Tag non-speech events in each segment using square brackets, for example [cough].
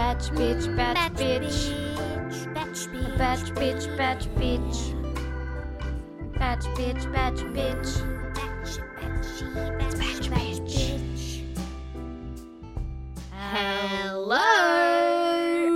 Batch bitch, batch bitch. Batch bitch Batch Bitch Batch bitch, batch bitch. Batch bitch, batch bitch. Batch bitch. Hello.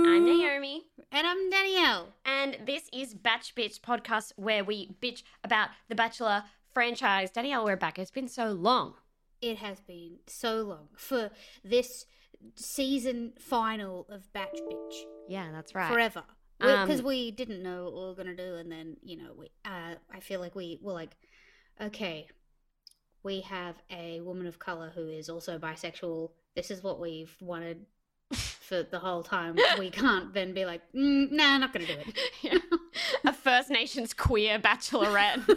I'm Naomi. And I'm Danielle. And this is Batch Bitch podcast where we bitch about the Bachelor franchise. Danielle, we're back. It's been so long. It has been so long for this season final of Batch Bitch. Yeah, that's right. Forever. Um, Because we didn't know what we were going to do. And then, you know, we, uh, I feel like we were like, okay, we have a woman of color who is also bisexual. This is what we've wanted for the whole time. We can't then be like, mm, nah, not going to do it. [laughs] Yeah. A First Nations queer bachelorette. [laughs]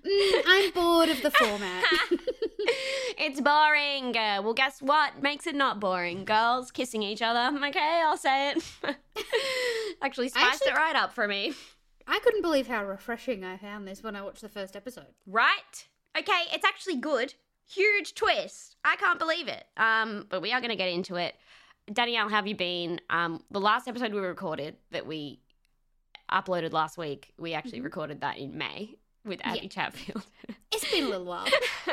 Mm, I'm bored of the format. [laughs] it's boring. Uh, well, guess what makes it not boring? Girls kissing each other. Okay, I'll say it. actually spiced actually- it right up for me. I couldn't believe how refreshing I found this when I watched the first episode. Right? Okay, it's actually good. Huge twist. I can't believe it. Um, but we are going to get into it. Danielle, how have you been? Um, the last episode we recorded that we uploaded last week, we actually recorded that in May with Abby Yeah. Chatfield. [laughs] It's been a little while. [laughs]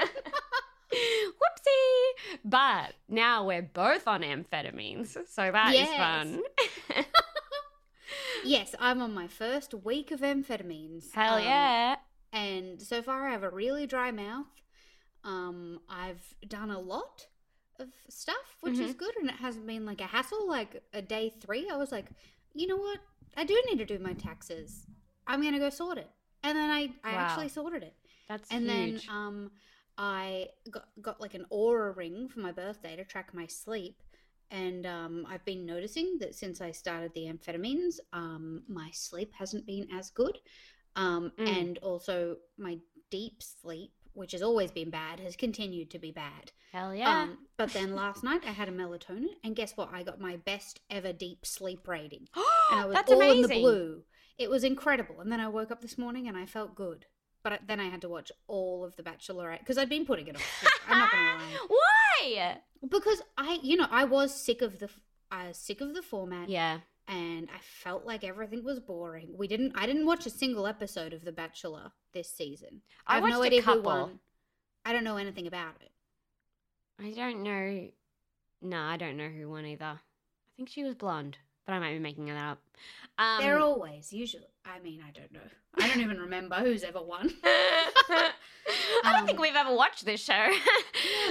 Whoopsie! But now we're both on amphetamines, so that is Yes. fun. [laughs] yes, I'm on my first week of amphetamines. Hell Um, yeah! And so far, I have a really dry mouth. Um, I've done a lot of stuff, which is Mm-hmm. good, and it hasn't been like a hassle. Like a day three, I was like, you know what? I do need to do my taxes. I'm gonna go sort it, and then I I Wow. actually sorted it. That's and huge. then um i got, got like an Oura ring for my birthday to track my sleep and um i've been noticing that since i started the amphetamines um my sleep hasn't been as good um Mm. and also my deep sleep which has always been bad has continued to be bad. Hell yeah! um but then [laughs] last night i had a melatonin and guess what? I got my best ever deep sleep rating. [gasps] And i was That's all amazing. in the blue. It was incredible. And then i woke up this morning and i felt good. But then i had to watch all of the bachelorette because i'd been putting it off. [laughs] I'm not gonna lie. [laughs] Why? because i you know i was sick of the i was sick of the format. Yeah. And i felt like everything was boring we didn't i didn't watch a single episode of the bachelor this season I have no watched a idea who couple. won i don't know anything about it I don't know. No, I don't know who won either. I think she was blonde, but I might be making that up. Um, they're always usually i mean i don't know i don't even remember who's ever won [laughs] I don't think Um, we've ever watched this show. [laughs]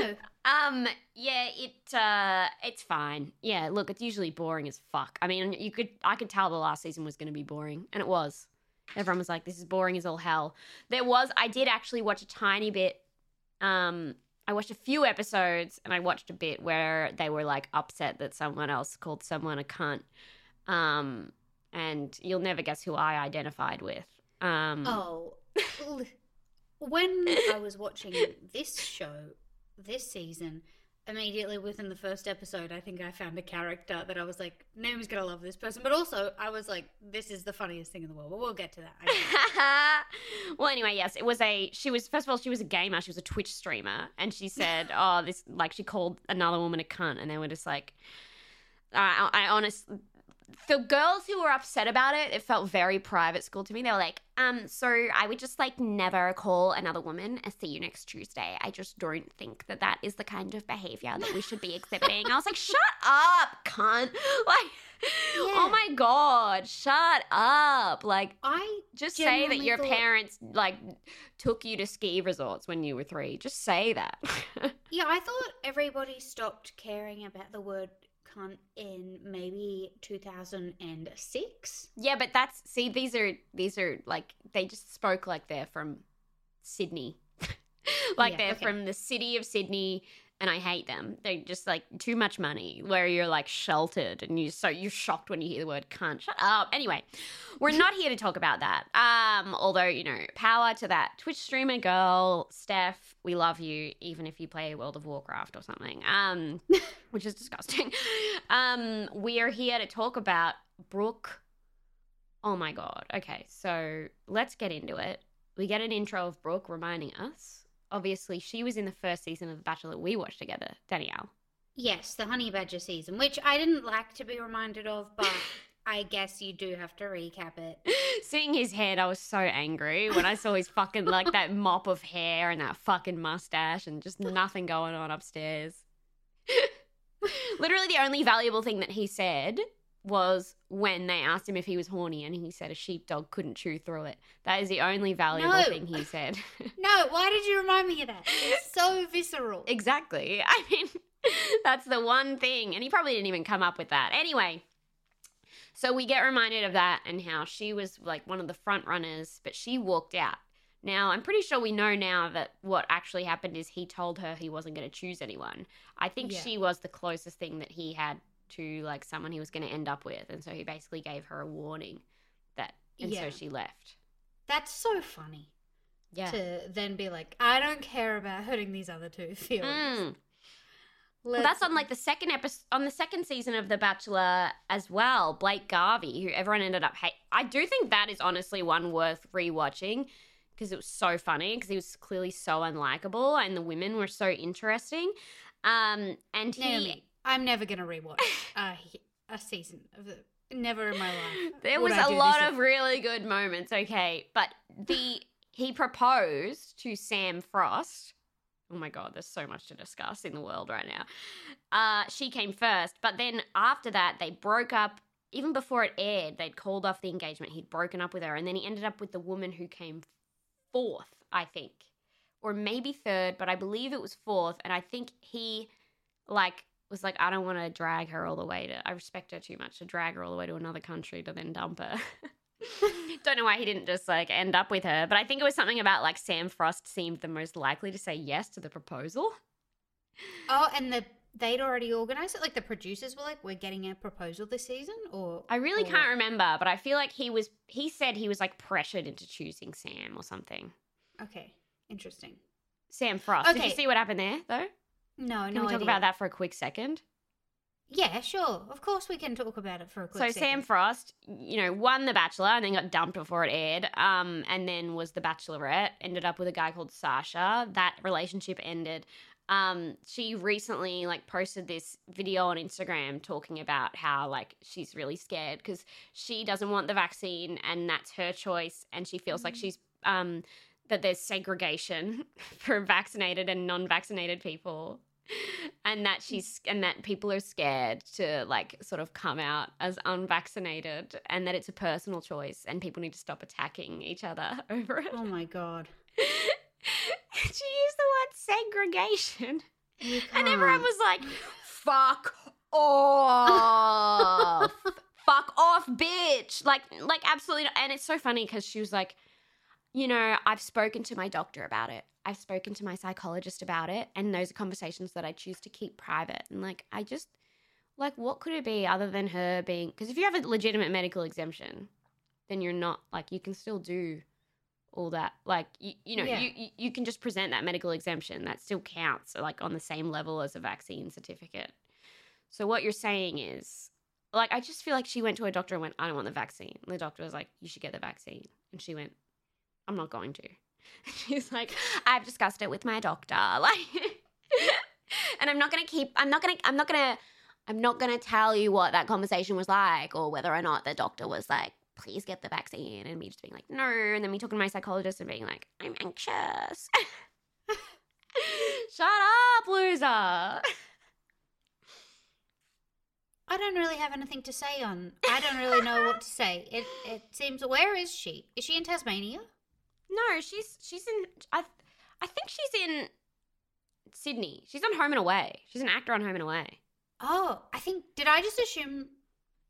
no. um, yeah, it uh, it's fine. Yeah, look, it's usually boring as fuck. I mean, you could I could tell the last season was going to be boring, and it was. Everyone was like, "This is boring as all hell." There was. I did actually watch a tiny bit. Um, I watched a few episodes, and I watched a bit where they were like upset that someone else called someone a cunt. Um, and you'll never guess who I identified with. Um, Oh, when I was watching this show this season, immediately within the first episode, I think I found a character that I was like, Naomi's gonna love this person. But also, I was like, this is the funniest thing in the world. But we'll get to that. [laughs] Well, anyway, yes, it was a. She was first of all, she was a gamer. She was a Twitch streamer, and she said, [laughs] "Oh, this like she called another woman a cunt," and they were just like, I, I honestly. The girls who were upset about it, it felt very private school to me. They were like, um, so I would just like never call another woman a see you next Tuesday. I just don't think that that is the kind of behavior that we should be [laughs] exhibiting. I was like, shut up, cunt. [laughs] Like, oh my God, shut up. Like, I just say that your thought- parents like took you to ski resorts when you were three. Just say that. [laughs] Yeah, I thought everybody stopped caring about the word in maybe 2006. yeah, but that's see, these are these are like they just spoke like they're from Sydney. [laughs] like Yeah, they're okay. from the city of Sydney and I hate them. They're just like too much money where you're like sheltered and you so you're shocked when you hear the word cunt. Shut up. Anyway, we're not here to talk about that. Um, although, you know, power to that Twitch streamer girl, Steph, we love you, even if you play World of Warcraft or something. Um, [laughs] which is disgusting. Um, we are here to talk about Brooke. Oh my god. Okay, so let's get into it. We get an intro of Brooke reminding us. Obviously, she was in the first season of The Bachelor we watched together, Danielle. Yes, the Honey Badger season, which I didn't like to be reminded of, but [laughs] I guess you do have to recap it. Seeing his head, I was so angry when I saw his fucking like that [laughs] mop of hair and that fucking mustache and just nothing going on upstairs. [laughs] Literally, the only valuable thing that he said was when they asked him if he was horny, and he said a sheepdog couldn't chew through it. That is the only valuable No. thing he said. [laughs] No, why did you remind me of that? It's so visceral. exactly. [laughs] I mean, [laughs] that's the one thing, and he probably didn't even come up with that. Anyway, so we get reminded of that and how she was like one of the front runners, but she walked out. Now, I'm pretty sure we know now that what actually happened is he told her he wasn't going to choose anyone. I think Yeah. she was the closest thing that he had to like someone he was going to end up with, and so he basically gave her a warning that, and Yeah. so she left. That's so funny Yeah. to then be like, I don't care about hurting these other two [laughs] feelings. Mm. Well, that's on like the second episode, on the second season of The Bachelor as well. Blake Garvey, who everyone ended up hate. I do think that is honestly one worth rewatching because it was so funny because he was clearly so unlikable and the women were so interesting. Um, and he, Naomi, I'm never going to rewatch a, a season of the. Never in my life. [laughs] there was a lot of really good moments. Okay, but the [laughs] he proposed to Sam Frost. Oh my god, there's so much to discuss in the world right now. Uh, she came first, but then after that, they broke up. Even before it aired, they'd called off the engagement. He'd broken up with her, and then he ended up with the woman who came fourth, I think, or maybe third, but I believe it was fourth. And I think he, like, was like, I don't want to drag her all the way to. I respect her too much to drag her all the way to another country to then dump her. [laughs] don't know why he didn't just like end up with her, but I think it was something about like Sam Frost seemed the most likely to say yes to the proposal. Oh, and the they'd already organized it. Like the producers were like, "We're getting a proposal this season," or I really or can't remember, but I feel like he was. He said he was like pressured into choosing Sam or something. Okay, interesting. Sam Frost. Did you Okay. see what happened there though? No, Can no we talk idea. about that for a quick second? Yeah, sure. Of course, we can talk about it for a quick so second. Sam Frost, you know, won The Bachelor and then got dumped before it aired. Um, and then was The Bachelorette. Ended up with a guy called Sasha. That relationship ended. Um, she recently like posted this video on Instagram talking about how like she's really scared because she doesn't want the vaccine and that's her choice, and she feels like Mm. she's um that there's segregation [laughs] for vaccinated and non-vaccinated people and that she's and that people are scared to like sort of come out as unvaccinated and that it's a personal choice and people need to stop attacking each other [laughs] over it. Oh my god. [laughs] she used the word segregation and everyone was like fuck off [laughs] fuck off bitch like like absolutely not. and it's so funny because she was like you know i've spoken to my doctor about it. I've spoken to my psychologist about it and those are conversations that i choose to keep private. And like i just like what could it be other than her being because if you have a legitimate medical exemption then you're not like you can still do all that. Like you, you know Yeah. you, you you can just present that medical exemption. That still counts like on the same level as a vaccine certificate. So what you're saying is like i just feel like she went to a doctor and went i don't want the vaccine. And the doctor was like you should get the vaccine. And she went i'm not going to [laughs] she's like i've discussed it with my doctor like [laughs] and i'm not gonna keep i'm not gonna i'm not gonna i'm not gonna tell you what that conversation was like or whether or not the doctor was like please get the vaccine and me just being like no and then me talking to my psychologist and being like i'm anxious [laughs] shut up loser I don't really have anything to say on. I don't really know what to say. It it seems. Where is she? Is she in Tasmania? No, she's she's in. I I think she's in Sydney. She's on Home and Away. She's an actor on Home and Away. Oh, I think. Did I just assume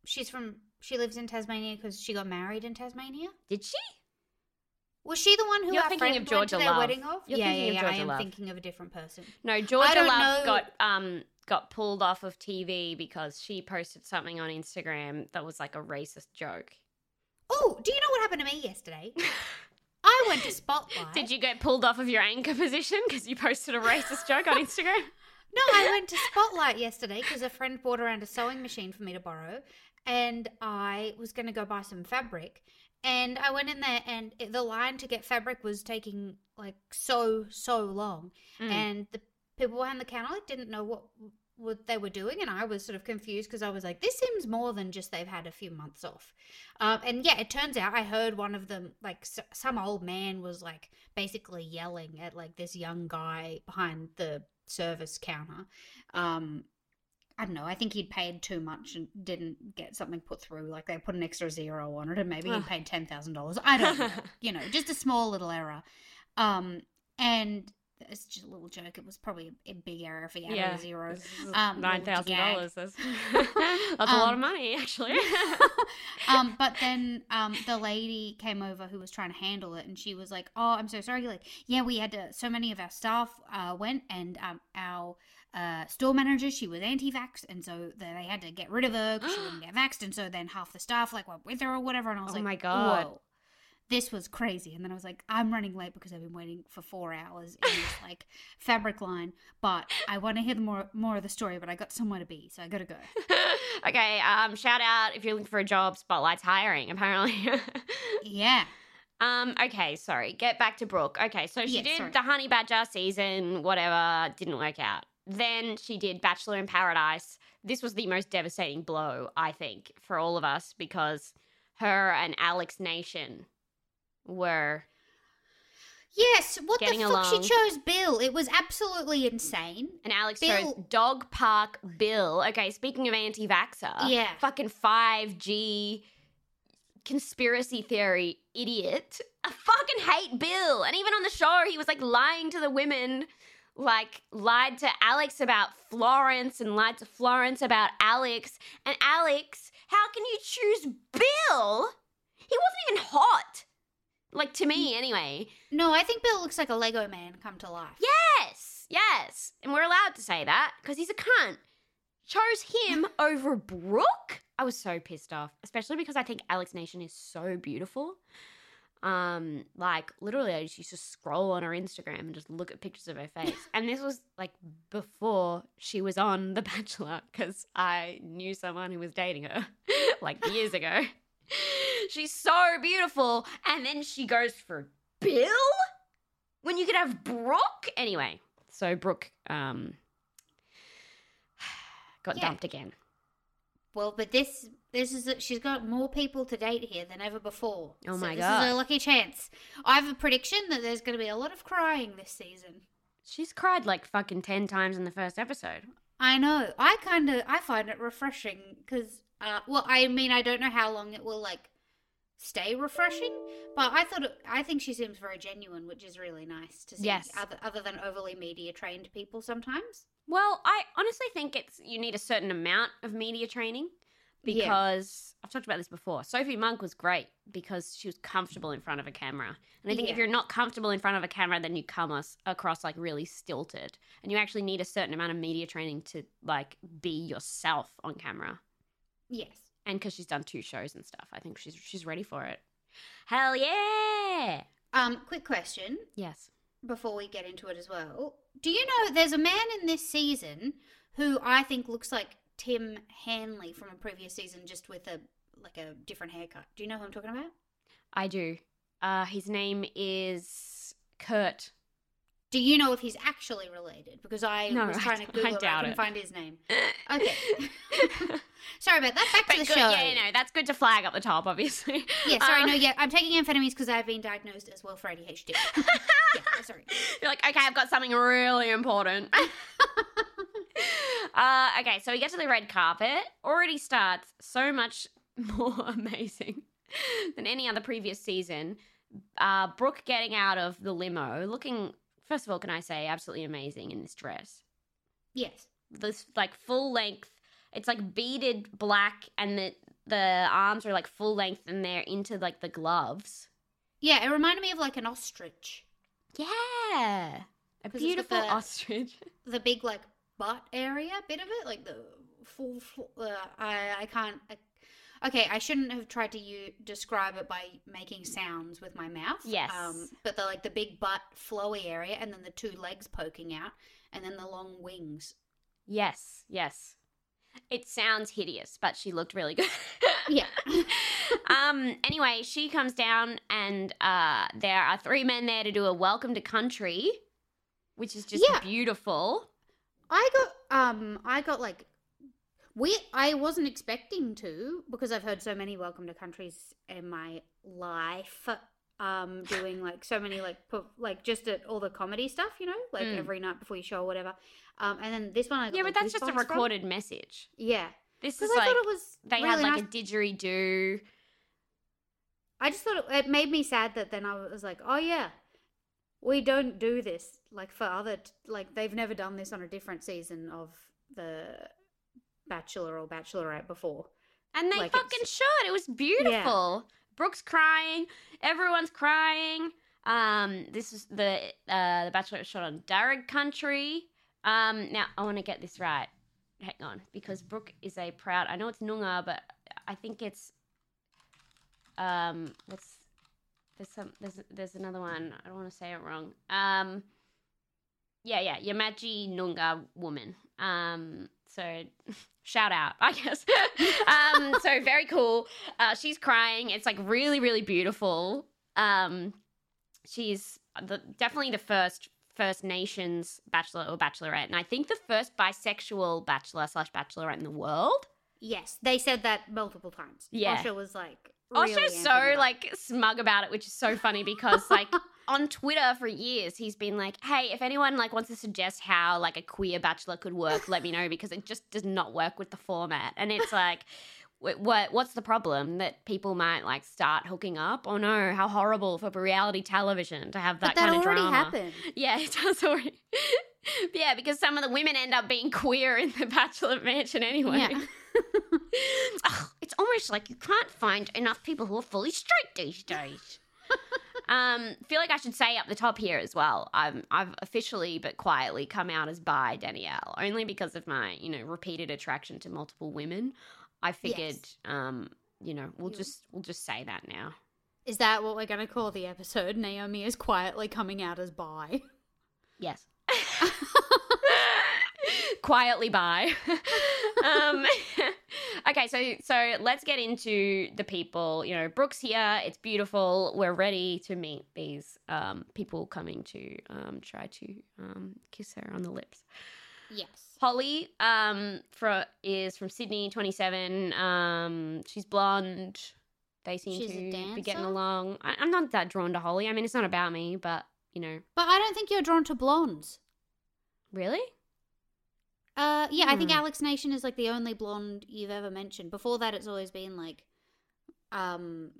she's from? She lives in Tasmania because she got married in Tasmania. Did she? Was she the one who You're our thinking friend of Georgia went to their Love. wedding of? You're yeah, thinking yeah, of yeah. Georgia I am Love. thinking of a different person. No, Georgia don't Love know- got um got pulled off of TV because she posted something on Instagram that was like a racist joke. Oh, do you know what happened to me yesterday? [laughs] I went to Spotlight. Did you get pulled off of your anchor position because you posted a racist joke on Instagram? [laughs] No, I went to Spotlight yesterday because a friend brought around a sewing machine for me to borrow, and I was going to go buy some fabric. And I went in there, and it, the line to get fabric was taking like so so long, Mm. and the people behind the counter like didn't know what what they were doing, and I was sort of confused because I was like, this seems more than just they've had a few months off. Um, and yeah, it turns out I heard one of them like s- some old man was like basically yelling at like this young guy behind the service counter. Um, I don't know. I think he'd paid too much and didn't get something put through. Like they put an extra zero on it, and maybe he paid ten thousand dollars. I don't know. you know, just a small little error. Um, and it's just a little joke. It was probably a, a big error for added yeah, zero. Um, nine thousand dollars. That's, [laughs] that's a lot Um, of money, actually. [laughs] [laughs] um, but then um, the lady came over who was trying to handle it, and she was like, "Oh, I'm so sorry. Like, yeah, we had to. So many of our staff uh, went, and um, our uh, store manager, she was anti-vax, and so they they had to get rid of her because she wouldn't get [gasps] vaxxed, and so then half the staff like went with her or whatever. And I was Oh like, "Oh my God. whoa." This was crazy, and then I was like, "I'm running late because I've been waiting for four hours in this [laughs] like fabric line." But I want to hear the more more of the story. But I got somewhere to be, so I got to go. [laughs] okay, um, shout out if you're looking for a job. Spotlight's hiring, apparently. [laughs] Yeah, um, okay, sorry. Get back to Brooke. Okay, so she Yeah, did sorry. the Honey Badger season, whatever, didn't work out. Then she did Bachelor in Paradise. This was the most devastating blow, I think, for all of us because her and Alex Nation were Yes, what the fuck? along. She chose Bill. It was absolutely insane. And Alex Bill- chose Dog Park Bill. Okay, speaking of anti vaxxer, Yeah. fucking 5G conspiracy theory idiot. I fucking hate Bill. And even on the show, he was like lying to the women, like lied to Alex about Florence and lied to Florence about Alex. And Alex, how can you choose Bill? He wasn't even hot. Like to me, anyway. No, I think Bill looks like a Lego man come to life. Yes, yes. And we're allowed to say that because he's a cunt. Chose him [laughs] over Brooke. I was so pissed off, especially because I think Alex Nation is so beautiful. Um, like literally, I just used to scroll on her Instagram and just look at pictures of her [laughs] face. and this was like before she was on The Bachelor because I knew someone who was dating her [laughs] like years ago. [laughs] She's so beautiful, and then she goes for Bill when you could have Brooke. Anyway, so Brooke um [sighs] got Yeah. dumped again. Well, but this this is she's got more people to date here than ever before. Oh So my this God. This is a lucky chance. I have a prediction that there's going to be a lot of crying this season. She's cried like fucking 10 times in the first episode. I know. I kind of I find it refreshing because uh, well, I mean, I don't know how long it will like stay refreshing, but I thought it, I think she seems very genuine, which is really nice to see. Yes. Other other than overly media trained people sometimes. Well, I honestly think it's you need a certain amount of media training Yeah. because I've talked about this before. Sophie Monk was great because she was comfortable in front of a camera. And I think if you're not comfortable in front of a camera, then you come us across like really stilted. And you actually need a certain amount of media training to like be yourself on camera. Yes. And because she's done two shows and stuff, I think she's she's ready for it. Hell yeah! Um, quick question Yes. before we get into it as well. Do you know there's a man in this season who I think looks like Tim Hanley from a previous season, just with a like a different haircut. Do you know who I'm talking about? I do. Uh, his name is Kurt. Do you know if he's actually related? Because I No, was I trying to [laughs] I Google it, I doubt couldn't it. find his name. [laughs] Okay. [laughs] Sorry about that. Back But to the good, show. yeah, no, that's good to flag up the top, obviously. [laughs] Yeah, sorry, Um, no, yeah, I'm taking amphetamines because I've been diagnosed as well for ADHD. [laughs] yeah, sorry. You're like, okay, I've got something really important. [laughs] uh, okay, so we get to the red carpet. Already starts so much more amazing than any other previous season. Uh, Brooke getting out of the limo, looking, first of all, can I say, absolutely amazing in this dress. Yes. This like full length. It's like beaded black, and the the arms are like full length, and they're into like the gloves. Yeah, it reminded me of like an ostrich. Yeah. A 'Cause it's got beautiful the- ostrich. [laughs] The big like butt area bit of it, like the full. full uh, I I can't. I, okay, I shouldn't have tried to you describe it by making sounds with my mouth. Yes. Um, but the like the big butt flowy area, and then the two legs poking out, and then the long wings. Yes, yes. It sounds hideous, but she looked really good. Yeah. [laughs] um anyway, she comes down and uh there are three men there to do a welcome to country, which is just Yeah. beautiful. I got um I got like we I wasn't expecting to because I've heard so many welcome to countries in my life um doing like so many like pu- like just at all the comedy stuff, you know, like Mm. every night before you show or whatever. Um and then this one I got Yeah, but like, that's just a goosebumps from. recorded message. Yeah. This is I like thought it was they really had like nice. a didgeridoo. I just thought it, it made me sad that then I was like, oh yeah, we don't do this like for other t- like they've never done this on a different season of the Bachelor or Bachelorette before. And they Like, fucking should. It was beautiful. Brooke's crying. Everyone's crying. Um, this is the uh, the Bachelor shot on Darug country. Um, now I want to get this right. Hang on, because Brooke is a proud. I know it's Noongar, but I think it's um. What's there's some there's there's another one. I don't want to say it wrong. Um. Yeah, yeah, Yamaji Noongar woman. Um. So [laughs] shout out, I guess. [laughs] um, so very cool. Uh, she's crying. It's like really, really beautiful. Um, she's the, definitely the first First Nations bachelor or bachelorette, and I think the first bisexual bachelor slash bachelorette in the world. Yes, they said that multiple times. Yeah. Osher was like, really amping so like smug about it, which is so funny because like [laughs] on Twitter for years he's been like, "Hey, if anyone like wants to suggest how like a queer bachelor could work, let me know because it just does not work with the format." And it's like, [laughs] what what's the problem that people might like start hooking up? Oh no, how horrible for reality television to have that, but that kind of already drama. happened. [laughs] Yeah, it does already. [laughs] yeah, because some of the women end up being queer in the bachelor mansion anyway. Yeah. Ugh, it's almost like you can't find enough people who are fully straight these days. Um, feel like I should say up the top here as well. I'm, I've officially but quietly come out as bi Danielle, only because of my, you know, repeated attraction to multiple women. I figured, Yes. um, you know, we'll just we'll just say that now. Is that what we're going to call the episode? Naomi is quietly coming out as bi. Yes. [laughs] [laughs] Quietly by. [laughs] um, [laughs] okay, so so let's get into the people. You know, Brooks here. It's beautiful. We're ready to meet these um, people coming to um, try to um, kiss her on the lips. Yes. Holly um, fro is from Sydney, 27. Um, she's blonde. They seem She's to be getting along. I, I'm not that drawn to Holly. I mean, it's not about me, but you know, But I don't think you're drawn to blondes. really. Uh, yeah, I think Hmm. Alex Nation is like the only blonde you've ever mentioned. Before that, it's always been like, um,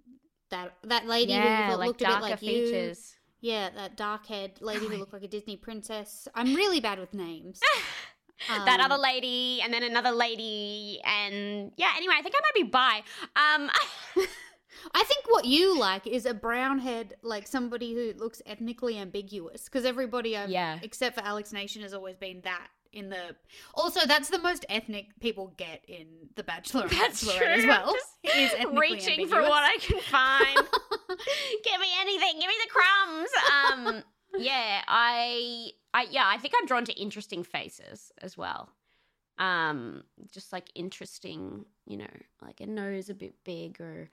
that that lady yeah, who like looked a bit like features. you. Yeah, that dark haired lady who looked like a Disney princess. I'm really bad with names. [laughs] that Um, other lady, and then another lady, and yeah. Anyway, I think I might be bi. Um, [laughs] I think what you like is a brown head, like somebody who looks ethnically ambiguous. Because everybody I've, Yeah. except for Alex Nation, has always been that. In the also, that's the most ethnic people get in the Bachelor that's Bachelorette true. as well. [laughs] Is reaching for what I can find. [laughs] give me anything. Give me the crumbs. Um, yeah, I, I, yeah, I think I'm drawn to interesting faces as well. Um, just like interesting, you know, like a nose a bit big or.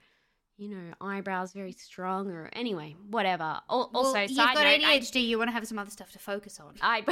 You know, eyebrows very strong, or anyway, whatever. Al- Well, Also, you've side got note, I- ADHD. you want to have some other stuff to focus on. I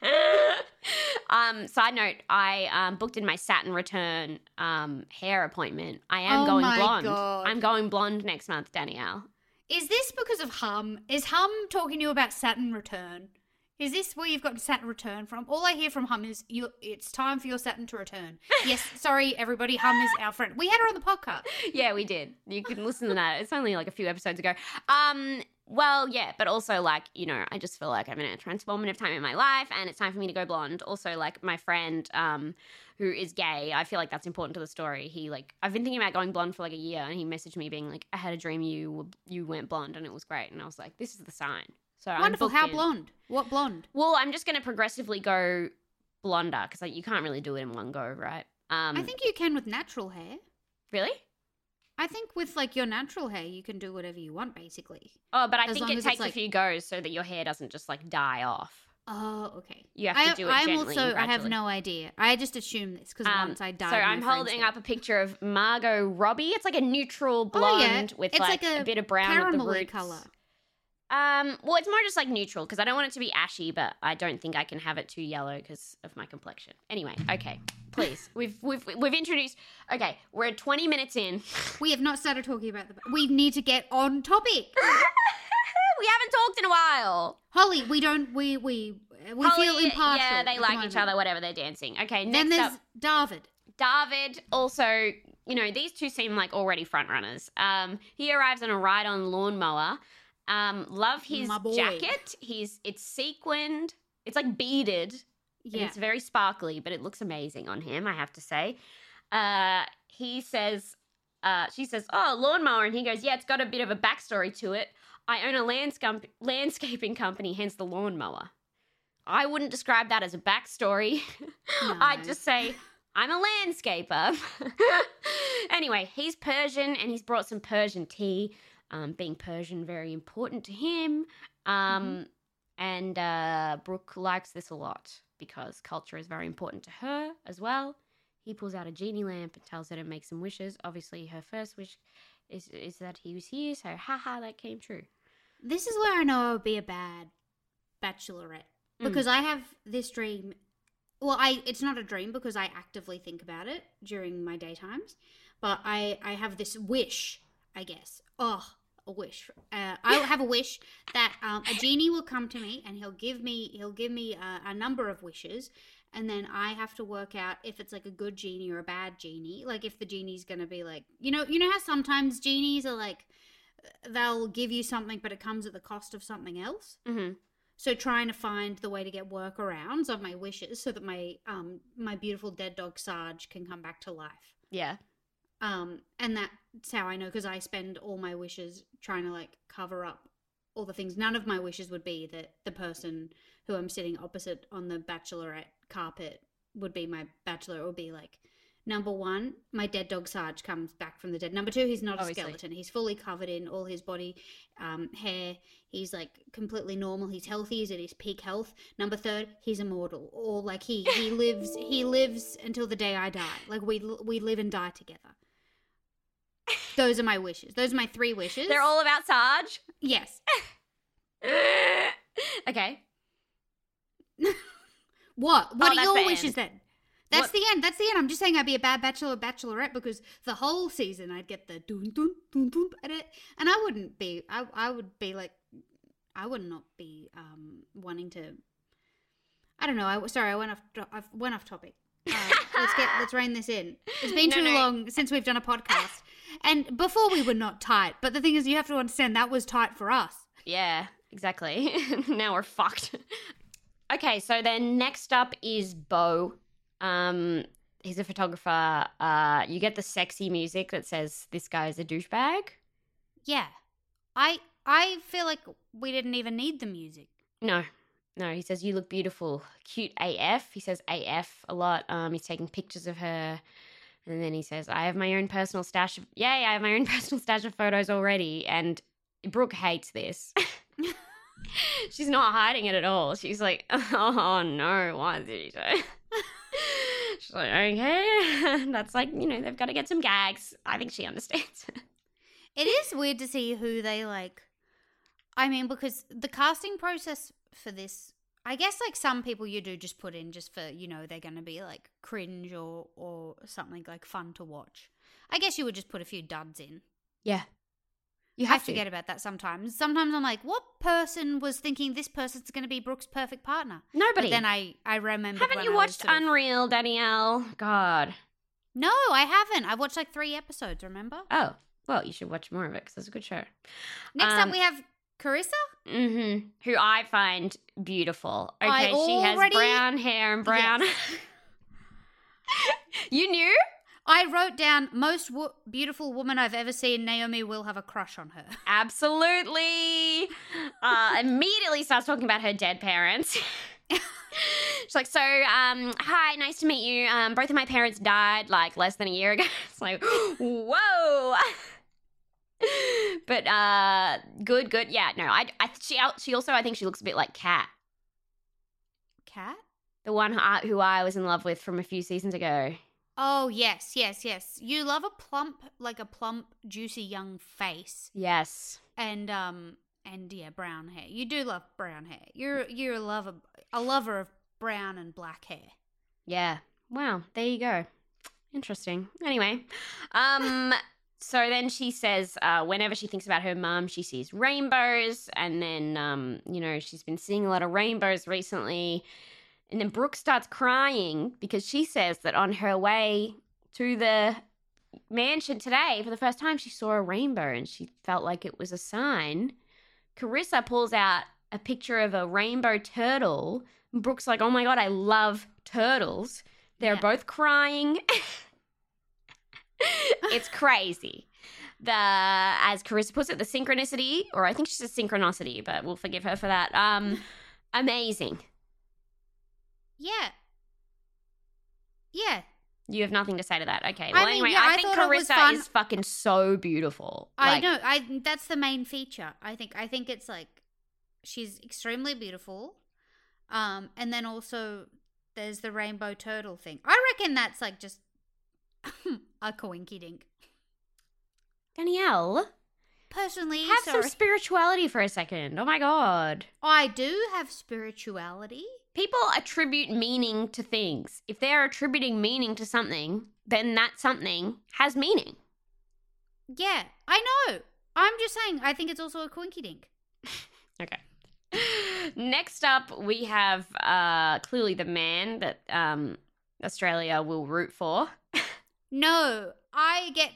[laughs] um side note, I um booked in my Saturn return um hair appointment. I am Oh going my blonde. God. I'm going blonde next month, Danielle. Is this because of Hum? Is Hum talking to you about Saturn Return? Is this where you've got Saturn Return from? All I hear from Hum is you. It's time for your Saturn to return. [laughs] yes, sorry everybody. Hum is our friend. We had her on the podcast. [laughs] Yeah, we did. You can listen to that. It's only like a few episodes ago. Um well, yeah, but also like, you know, I just feel like I'm in a transformative time in my life and it's time for me to go blonde. Also, like my friend um who is gay, I feel like that's important to the story. He like I've been thinking about going blonde for like a year and he messaged me being like, I had a dream you were, you went blonde and it was great. And I was like, this is the sign. So Wonderful. How in. blonde? What blonde? Well, I'm just going to progressively go blonder because like, you can't really do it in one go, right? Um I think you can with natural hair. really. I think with like your natural hair, you can do whatever you want, basically. Oh, but I As think it takes like- a few goes so that your hair doesn't just like die off. Oh, okay. You have to do it I'm gently also. I have no idea. I just assume this because Um, once I died. So I'm holding up a picture of Margot Robbie. It's like a neutral Oh, yeah. blonde with like, like a, bit of brown at the roots. color. Um, well, it's more just like neutral because I don't want it to be ashy, but I don't think I can have it too yellow because of my complexion. Anyway, okay, please, we've we've we've introduced. Okay, we're 20 minutes in. We have not started talking about the. We need to get on topic. [laughs] we haven't talked in a while. Holly, we don't. We we we Holly, feel impartial. Yeah, they like moment. each other. Whatever they're dancing. Okay, Then there's up. David. David also, you know, these two seem like already front runners. Um, he arrives on a ride-on lawnmower. Um, love his jacket. He's it's sequined. It's like beaded. Yeah. it's very sparkly, but it looks amazing on him. I have to say. Uh, he says, uh, she says, "Oh, lawnmower," and he goes, "Yeah, it's got a bit of a backstory to it. I own a landscaping company, hence the lawnmower." I wouldn't describe that as a backstory. [laughs] I'd just say I'm a landscaper. [laughs] anyway, he's Persian and he's brought some Persian tea. Um, being Persian, very important to him. Um, And uh, Brooke likes this a lot because culture is very important to her as well. He pulls out a genie lamp and tells her to make some wishes. Obviously, her first wish is is that he was here, so haha, that came true. This is where I know I would be a bad bachelorette Mm. because I have this dream. Well, I it's not a dream because I actively think about it during my daytimes, but I I have this wish. I guess. Oh, a wish. Uh, I have a wish that um, a genie will come to me and he'll give me he'll give me a, a number of wishes, and then I have to work out if it's like a good genie or a bad genie. Like if the genie's gonna be like you know you know how sometimes genies are like they'll give you something but it comes at the cost of something else. hmm So trying to find the way to get workarounds of my wishes so that my um my beautiful dead dog Sarge can come back to life. Yeah. Um and that's how I know because I spend all my wishes trying to like cover up all the things. None of my wishes would be that the person who I'm sitting opposite on the bachelorette carpet would be my bachelor. It would be like number one, my dead dog Sarge comes back from the dead. Number two, he's not Obviously. a skeleton. He's fully covered in all his body um, hair. He's like completely normal. He's healthy. He's at his peak health. Number third, he's immortal, or like he he lives he lives until the day I die. Like we we live and die together. Those are my wishes. Those are my three wishes. They're all about Sarge. yes. [laughs] okay. [laughs] What? What Oh, are your the wishes end. then? That's What- the end. That's the end. I'm just saying I'd be a bad bachelor or bachelorette because the whole season I'd get the dun dun dun dun at it, and I wouldn't be. I I would be like, I would not be um wanting to. I don't know. I sorry. I went off. I went off topic. Uh, let's get [laughs] let's rein this in. It's been No, too no. long since we've done a podcast, and before we were not tight. But the thing is, you have to understand that was tight for us. Yeah, exactly. [laughs] now we're fucked. okay, so then next up is Bo. Um, he's a photographer. Uh, you get the sexy music that says this guy is a douchebag. Yeah, I I feel like we didn't even need the music. No, no. He says you look beautiful, cute AF. He says AF a lot. Um, he's taking pictures of her, and then he says, "I have my own personal stash of yay, I have my own [laughs] personal stash of photos already." And Brooke hates this. [laughs] She's not hiding it at all. She's like, [laughs] "Oh no, why did he say?" She's like, "Okay, that's like you know they've got to get some gags." I think she understands. It is weird to see who they like. I mean, because the casting process for this, I guess, like some people you do just put in just for you know they're going to be like cringe or or something like fun to watch. I guess you would just put a few duds in. yeah, you I have to. forget about that sometimes. Sometimes I'm like, what person was thinking this person's going to be Brooke's perfect partner? Nobody. But then I I remember. Haven't you watched Unreal, Danielle? God. No, I haven't. I've watched like three episodes. Remember? Oh, well, you should watch more of it because it's a good show. Next Um, up, we have Carissa? Mm-hmm. Who I find beautiful. Okay, I she has brown hair and brown. Yes. [laughs] you knew? I wrote down most wo- beautiful woman I've ever seen. Naomi will have a crush on her. Absolutely. Uh, immediately starts talking about her dead parents. [laughs] She's like, so, um, hi, nice to meet you. Um, both of my parents died like less than a year ago. [laughs] It's like, [gasps] whoa. [laughs] but uh, good, good. Yeah, no, I, I, she, she also, I think she looks a bit like Cat. Cat? the one who I, who I was in love with from a few seasons ago. Oh yes, yes, yes. You love a plump, like a plump, juicy young face, Yes. and um, and yeah, brown hair. You do love brown hair. You're you're a lover, a lover of brown and black hair. Yeah. Wow. There you go. Interesting. Anyway, um, [laughs] so then she says, uh, whenever she thinks about her mum, she sees rainbows, and then, um, you know, she's been seeing a lot of rainbows recently. And then Brooke starts crying because she says that on her way to the mansion today, for the first time, she saw a rainbow and she felt like it was a sign. Carissa pulls out a picture of a rainbow turtle. Brooke's like, oh my God, I love turtles. They're Yeah. both crying. [laughs] it's crazy. The as Carissa puts it, the synchronicity, or I think she says synchronicity, but we'll forgive her for that. Um, [laughs] amazing. Yeah. Yeah. You have nothing to say to that. Okay. I Well, mean, anyway, yeah, I, I think thought it was Carissa is fucking so beautiful. I Like, know. I that's the main feature. I think. I think it's like she's extremely beautiful, um, and then also there's the rainbow turtle thing. I reckon that's like just [laughs] a coinky dink. Danielle, Personally, have sorry, some spirituality for a second. Oh my god. I do have spirituality. People attribute meaning to things. If they're attributing meaning to something, then that something has meaning. Yeah, I know. I'm just saying. I think it's also a coinky dink. [laughs] Okay. [laughs] Next up, we have uh, clearly the man that um, Australia will root for. [laughs] No, I get.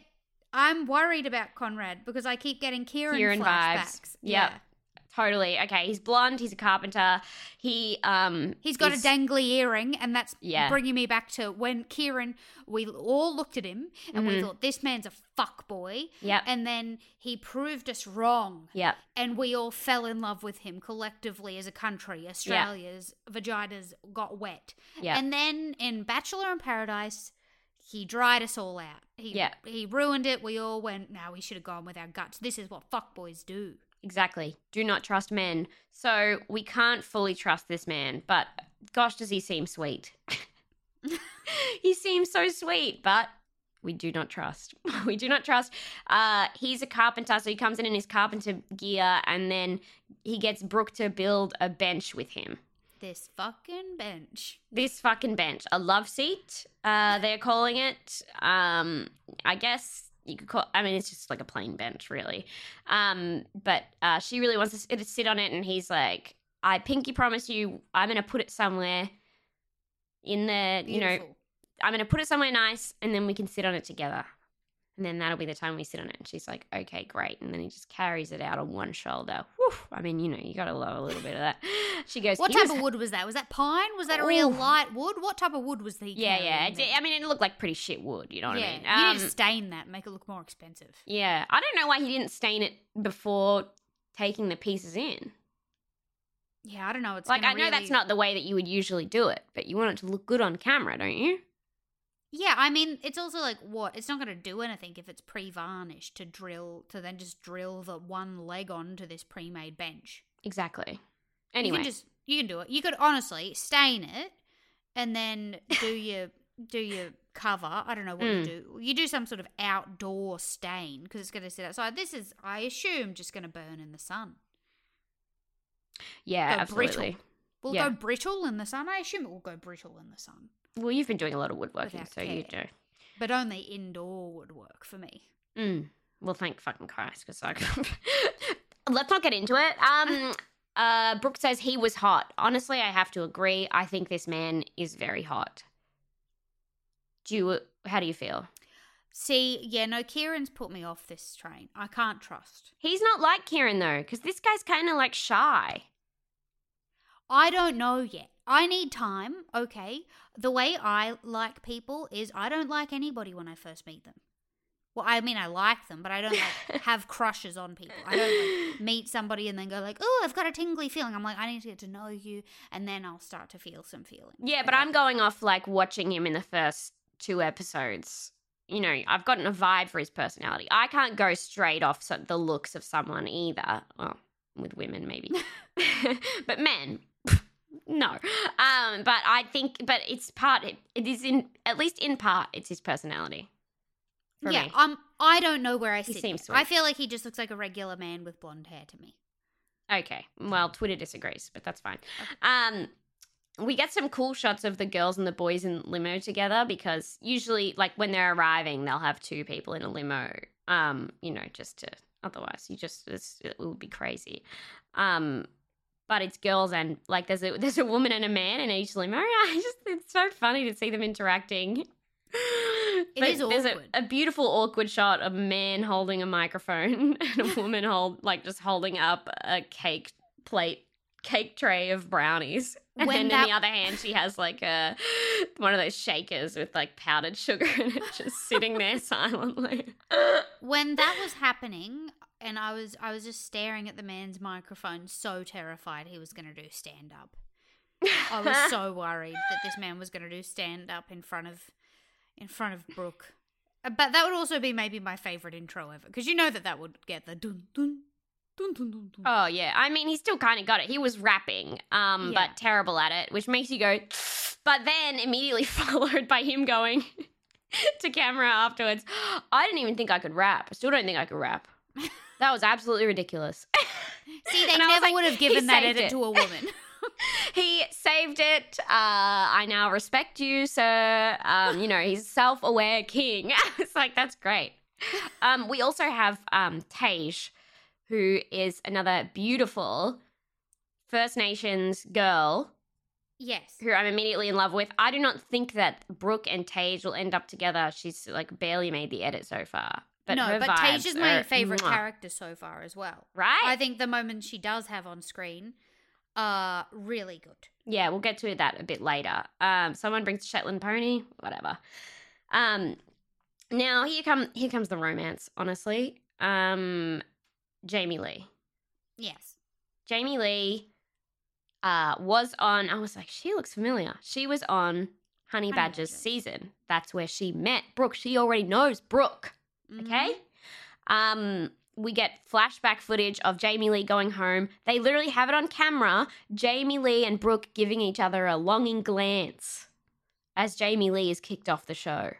I'm worried about Conrad because I keep getting Ciarran, Ciarran vibes. flashbacks. Yep. Totally. Okay, he's blonde. He's a carpenter. He um. He's got is- a dangly earring, and that's Yeah. bringing me back to when Ciarran. We all looked at him, and we Mhm. thought this man's a fuck boy. Yeah. And then he proved us wrong, Yeah. and we all fell in love with him collectively as a country. Australia's vaginas got wet, Yep. and then in Bachelor in Paradise, he dried us all out. He Yeah. he ruined it. We all went. Now we should have gone with our guts. This is what fuck boys do. Exactly. Do not trust men. So we can't fully trust this man, but gosh, does he seem sweet? [laughs] he seems so sweet, but we do not trust. [laughs] we do not trust. Uh, he's a carpenter, so he comes in in his carpenter gear, and then he gets Brooke to build a bench with him. This fucking bench. This fucking bench, a love seat. Uh, they're calling it. Um, I guess you could call. I mean, it's just like a plain bench, really. Um, but uh, she really wants to sit on it, and he's like, "I pinky promise you, I'm gonna put it somewhere in the, you know, I'm gonna put it somewhere nice, and then we can sit on it together." And then that'll be the time we sit on it. And she's like, okay, great. And then he just carries it out on one shoulder. Whew. I mean, you know, you gotta love a little bit of that. [laughs] She goes, What type of wood was that? Was that pine? Was that a real light wood? What type of wood was the? Yeah, yeah. It? I mean, it looked like pretty shit wood. You know what yeah, I mean? you need to Um, stain that, make it look more expensive. yeah, I don't know why he didn't stain it before taking the pieces in. Yeah, I don't know. It's like, I know that's not the way that you would usually do it, but you want it to look good on camera, don't you? Yeah, I mean, it's also like what? It's not going to do anything if it's pre-varnished to drill to then just drill the one leg onto this pre-made bench. Exactly. you Anyway, can just you can do it. You could honestly stain it and then do [laughs] your do your cover. I don't know what Mm. you do. You do some sort of outdoor stain because it's going to sit outside. This is, I assume, just going to burn in the sun. yeah, go absolutely. brittle. Will Yeah. go brittle in the sun. I assume it will go brittle in the sun, Well, you've been doing a lot of woodworking, Without so you do. but only indoor would work for me. Mm. Well, thank fucking Christ, because I. [laughs] Let's not get into it. Um, [laughs] uh, Brooke says he was hot. Honestly, I have to agree. I think this man is very hot. Do you? How do you feel? See, yeah, no, Ciarran's put me off this train. I can't trust. He's not like Ciarran though, because this guy's kind of like shy. I don't know yet. I need time, okay? The way I like people is I don't like anybody when I first meet them. Well, I mean, I like them, but I don't like [laughs] have crushes on people. I don't like meet somebody and then go like, "Oh, I've got a tingly feeling." I'm like, I need to get to know you, and then I'll start to feel some feeling. Yeah, but Okay. I'm going off like watching him in the first two episodes. You know, I've gotten a vibe for his personality. I can't go straight off the looks of someone either. Well, with women maybe, [laughs] [laughs] but men, no. Um, but I think, but it's part. It, it is in at least in part, it's his personality. Yeah, me. um, I don't know where I He sit. seems yet. I feel like he just looks like a regular man with blonde hair to me. Okay. Well, Twitter disagrees, but that's fine. Um, we get some cool shots of the girls and the boys in limo together because usually, like when they're arriving, they'll have two people in a limo. Um, you know, just to otherwise, you just it's, it would be crazy. Um, but it's girls and like there's a [laughs] there's a woman and a man in each limo. [laughs] I just it's so funny to see them interacting. [laughs] It But is there's a, a beautiful awkward shot of a man holding a microphone and a woman hold like just holding up a cake plate cake tray of brownies and When then in the other hand she has like a one of those shakers with like powdered sugar in it just sitting there silently when that was happening and i was i was just staring at the man's microphone so terrified he was going to do stand up. I was [laughs] so worried that this man was going to do stand up in front of in front of brooke. Uh, but that would also be maybe my favorite intro ever because you know that that would get the dun dun dun dun dun, dun. oh yeah. I mean he still kind of got it. He was rapping um Yeah. but terrible at it which makes you go but then immediately [laughs] followed by him going [laughs] to camera afterwards. I didn't even think i could rap. I still don't think i could rap that was absolutely ridiculous [laughs] see they And never like, would have given that edit it. to a woman [laughs] [laughs] he saved it. Uh, I now respect you, sir. Um, you know, he's self-aware king. it's like that's great. Um, we also have um, Tej, who is another beautiful First Nations girl yes who I'm immediately in love with. I do not think that Brooke and Tej will end up together. She's like barely made the edit so far. But no but is my are favorite mwah. character so far as well right? i think the moments she does have on screen are really good Yeah, we'll get to that a bit later. Um, someone brings Shetland pony, whatever. Um, now here come here comes the romance. Honestly, um, Jamie Lee. yes Jamie Lee, uh, was on. I was like, she looks familiar. She was on Honey Honey Badger's Badgers. season. That's where she met Brooke. She already knows Brooke. Okay. Mhm. Um, we get flashback footage of Jamie Lee going home. They literally have it on camera. Jamie Lee and Brooke giving each other a longing glance as Jamie Lee is kicked off the show.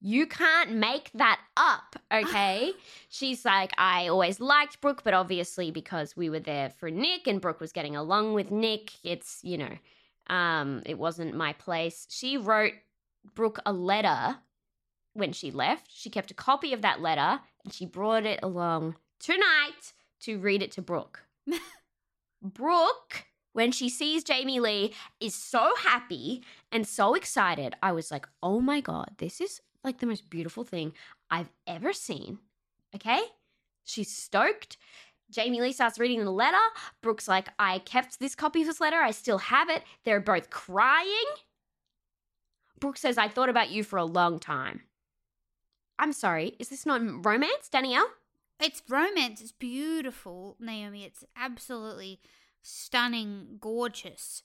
You can't make that up, okay? [laughs] She's like, I always liked Brooke, but obviously because we were there for Nick and Brooke was getting along with Nick, it's, you know, um, it wasn't my place. She wrote Brooke a letter when she left. She kept a copy of that letter and she brought it along tonight to read it to Brooke. [laughs] Brooke, when she sees Jamie Lee, is so happy and so excited. I was like, oh my God, this is like the most beautiful thing I've ever seen. Okay? She's stoked. Jamie Lee starts reading the letter. Brooke's like, I kept this copy of this letter. I still have it. They're both crying. Brooke says, I thought about you for a long time. I'm sorry, is this not romance, Danielle? It's romance. It's beautiful, Naomi. It's absolutely stunning, gorgeous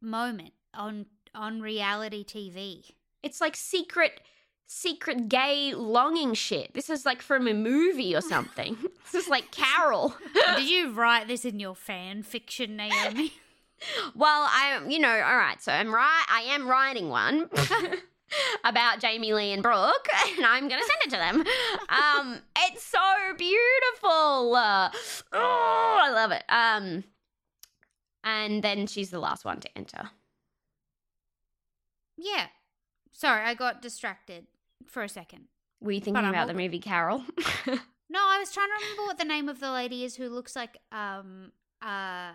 moment on on reality TV. It's like secret, secret gay longing shit. This is like from a movie or something. [laughs] this is like Carol. [laughs] Did you write this in your fan fiction, Naomi? [laughs] well, I, you know, all right. So I'm right. I am writing one about Jamie Lee and Brooke, [laughs] and I'm gonna send it to them. Um, it's so beautiful. Uh, oh, I love it. Um, and then she's the last one to enter. yeah. Sorry, I got distracted for a second. Were you thinking about the movie Carol? [laughs] No, I was trying to remember what the name of the lady is who looks like um uh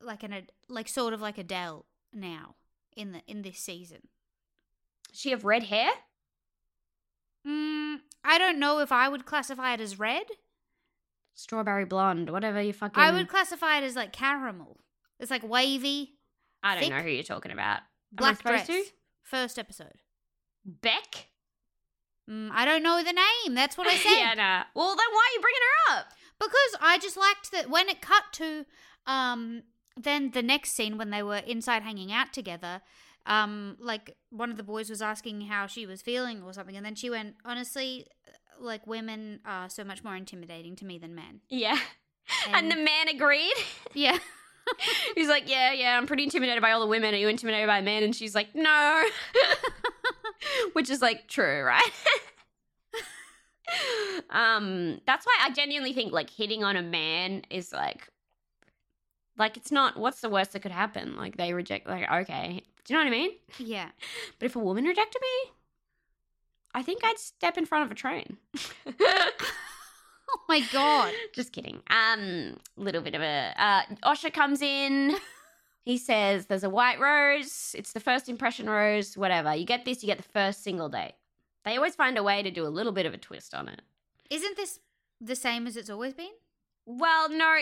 like an like sort of like Adele now in the in this season. She have red hair? Mm, I don't know if I would classify it as red. Strawberry blonde, whatever you fucking. I would classify it as like caramel. It's like wavy, I don't thick, know who you're talking about. Am I black dress. to? First episode. Beck. Mm, I don't know the name. That's what I [laughs] said. yeah, nah. Well, then why are you bringing her up? Because I just liked that when it cut to um then the next scene when they were inside hanging out together, um like one of the boys was asking how she was feeling or something and then she went, "Honestly, like women are so much more intimidating to me than men." Yeah. [laughs] And, the man agreed. [laughs] yeah. [laughs] He's like, yeah, yeah, I'm pretty intimidated by all the women. Are you intimidated by men? And she's like, no. Which is like true, right? um, that's why I genuinely think like hitting on a man is like, like it's not. What's the worst that could happen? Like they reject. Like okay, do you know what I mean? yeah. [laughs] But if a woman rejected me, I think I'd step in front of a train. [laughs] Oh my god. [laughs] Just kidding. Um, little bit of a uh, Osher comes in. He says, "There's a white rose. It's the first impression rose. Whatever. You get this. You get the first single date." They always find a way to do a little bit of a twist on it. Isn't this the same as it's always been? Well, no,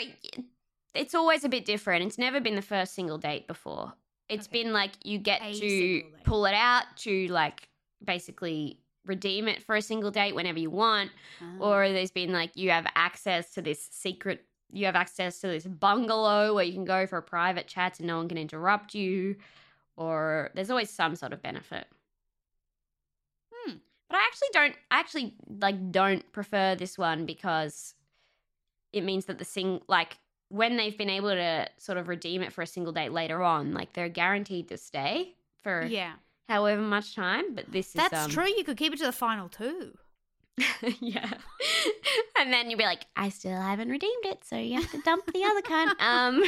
it's always a bit different. It's never been the first single date before. It's Okay. been like you get A to pull it out to like basically redeem it for a single date whenever you want. Ah. or there's been like you have access to this secret you have access to this bungalow where you can go for a private chat and no one can interrupt you or there's always some sort of benefit Hmm. but i actually don't I actually like don't prefer this one because it means that the sing like when they've been able to sort of redeem it for a single date later on like they're guaranteed to stay for yeah. however much time but this That's is um, true. You could keep it to the final two. [laughs] yeah. [laughs] and then you'd be like, I still haven't redeemed it, so you have to dump the other cunt. [laughs] Um,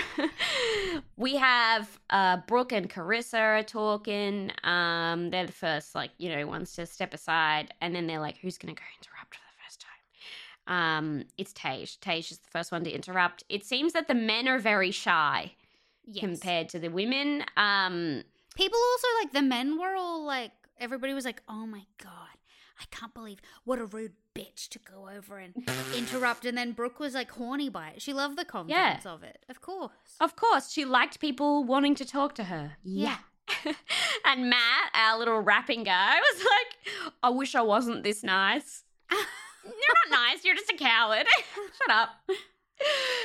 we have uh, Brooke and Carissa are talking. Um, they're the first, like, you know, ones to step aside. And then they're like, who's going to go interrupt for the first time? Um, it's Tej. Tej is the first one to interrupt. It seems that the men are very shy Yes. compared to the women. Um, People also like the men were all like everybody was like, "Oh my god, I can't believe what a rude bitch to go over and [laughs] interrupt." And then Brooke was like horny by it. She loved the confidence of it, of course. Of course, she liked people wanting to talk to her. Yeah. [laughs] and Matt, our little rapping guy, was like, I wish I wasn't this nice. [laughs] You're not nice, you're just a coward. [laughs] Shut up.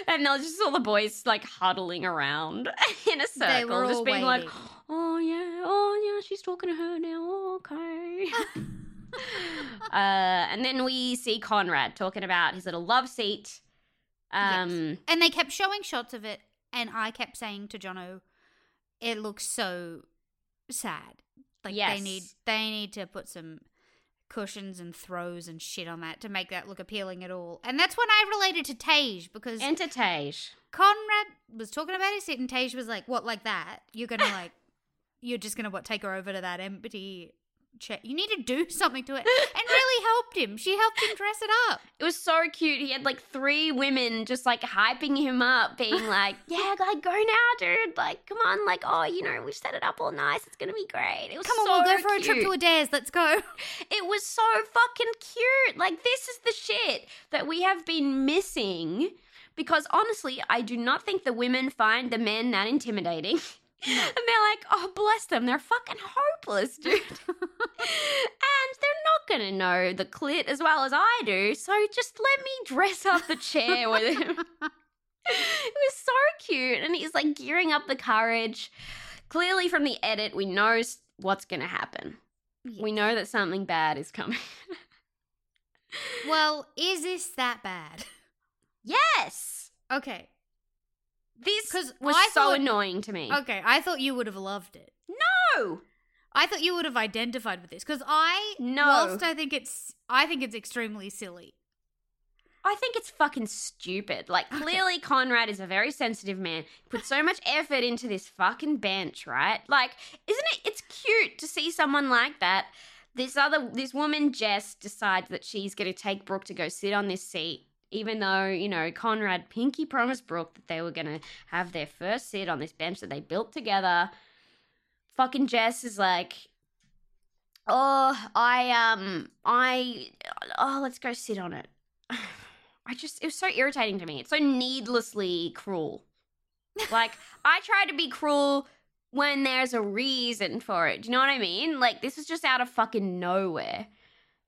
And there was just all the boys like huddling around [laughs] in a circle, just being like, oh yeah, oh yeah, she's talking to her now, okay. [laughs] uh, and then we see Conrad talking about his little love seat. Um, And they kept showing shots of it, and I kept saying to Jono, "It looks so sad. Like Yes. they need they need to put some cushions and throws and shit on that to make that look appealing at all." And that's when I related to Tej because Enter Tej. Conrad was talking about his sit, and Tej was like, "What, like that? You're gonna [laughs] like, you're just gonna what take her over to that empty chair? You need to do [laughs] something to it." And really helped him. She helped him dress it up. It was so cute. He had like three women just like hyping him up, being [laughs] like, "Yeah, like go now, dude! Like, come on! Like, oh, you know, we set it up all nice. It's gonna be great." It was Come on, we'll go for a trip cute. to Adairs. Let's go. It was so fucking cute. Like, this is the shit that we have been missing. Because honestly, I do not think the women find the men that intimidating. [laughs] [laughs] And they're like, oh, bless them. They're fucking hopeless, dude. [laughs] and they're not going to know the clit as well as I do. So just let me dress up the chair with him. [laughs] it was so cute. And he's like gearing up the courage. Clearly, from the edit, we know what's going to happen. We know that something bad is coming. Well, is this that bad? yes! Okay. This 'Cause was I so thought- annoying to me. Okay, I thought you would have loved it. No! I thought you would have identified with this because I, No. whilst I think it's, I think it's extremely silly. I think it's fucking stupid. Like, clearly, Conrad is a very sensitive man. Put so much effort into this fucking bench, right? Like, isn't it? It's cute to see someone like that. This other, this woman, Jess, decides that she's going to take Brooke to go sit on this seat, even though, you know, Conrad Pinky promised Brooke that they were going to have their first sit on this bench that they built together. Fucking Jess is like, Oh, I um I oh, let's go sit on it. [sighs] I just, it was so irritating to me. It's so needlessly cruel. Like, [laughs] I try to be cruel when there's a reason for it. Do you know what I mean? Like, this was just out of fucking nowhere.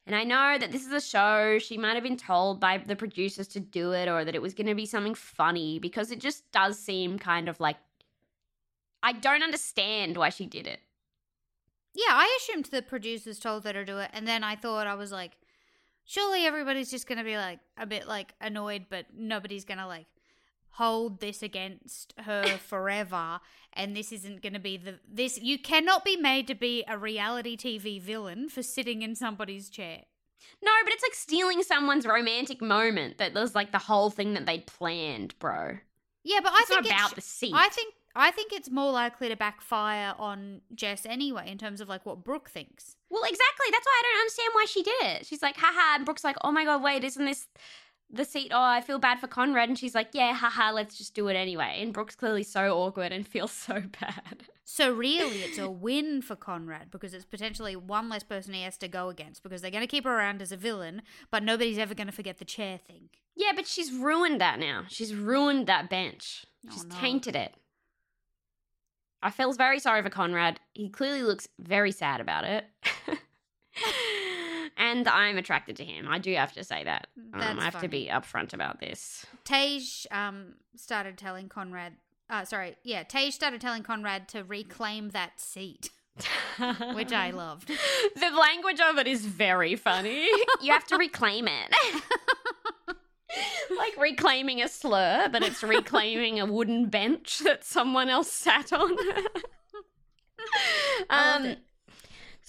And I know that this is a show. She might have been told by the producers to do it or that it was going to be something funny because it just does seem kind of like. I don't understand why she did it. Yeah, I assumed the producers told her to do it, and then I thought I was like, surely everybody's just gonna be like a bit like annoyed, but nobody's gonna like hold this against her forever, and this isn't gonna be the this. You cannot be made to be a reality TV villain for sitting in somebody's chair. No, but it's like stealing someone's romantic moment that was like the whole thing that they'd planned, bro. Yeah, but I think about it's, the seat. I think I think it's more likely to backfire on Jess anyway in terms of like what Brooke thinks. Well, exactly. That's why I don't understand why she did it. She's like, haha. And Brooke's like, oh my God, wait, isn't this the seat? Oh, I feel bad for Conrad. And she's like, yeah, haha, let's just do it anyway. And Brooke's clearly so awkward and [laughs] feels so bad. So really, it's a win for Conrad because it's potentially one less person he has to go against because they're going to keep her around as a villain, but nobody's ever going to forget the chair thing. Yeah, but she's ruined that now. She's ruined that bench. Oh, She's no. tainted it. I feel very sorry for Conrad. He clearly looks very sad about it. [laughs] and I'm attracted to him. I do have to say that. Um, I have to be upfront about this. Tej um, started telling Conrad, uh, sorry, yeah, Tej started telling Conrad to reclaim that seat, [laughs] which I loved. [laughs] the language of it is very funny. [laughs] you have to reclaim it. like reclaiming a slur, but it's reclaiming a wooden bench that someone else sat on. Um.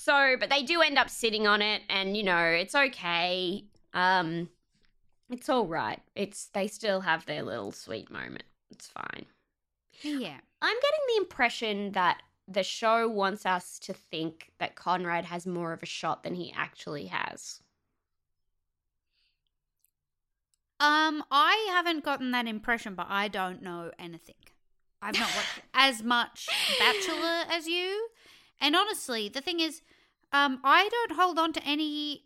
So but they do end up sitting on it and you know, it's okay. Um it's all right. It's they still have their little sweet moment. It's fine. Yeah. I'm getting the impression that the show wants us to think that Conrad has more of a shot than he actually has. Um, I haven't gotten that impression, but I don't know anything. I've not watched [laughs] as much Bachelor as you, and honestly, the thing is, um, I don't hold on to any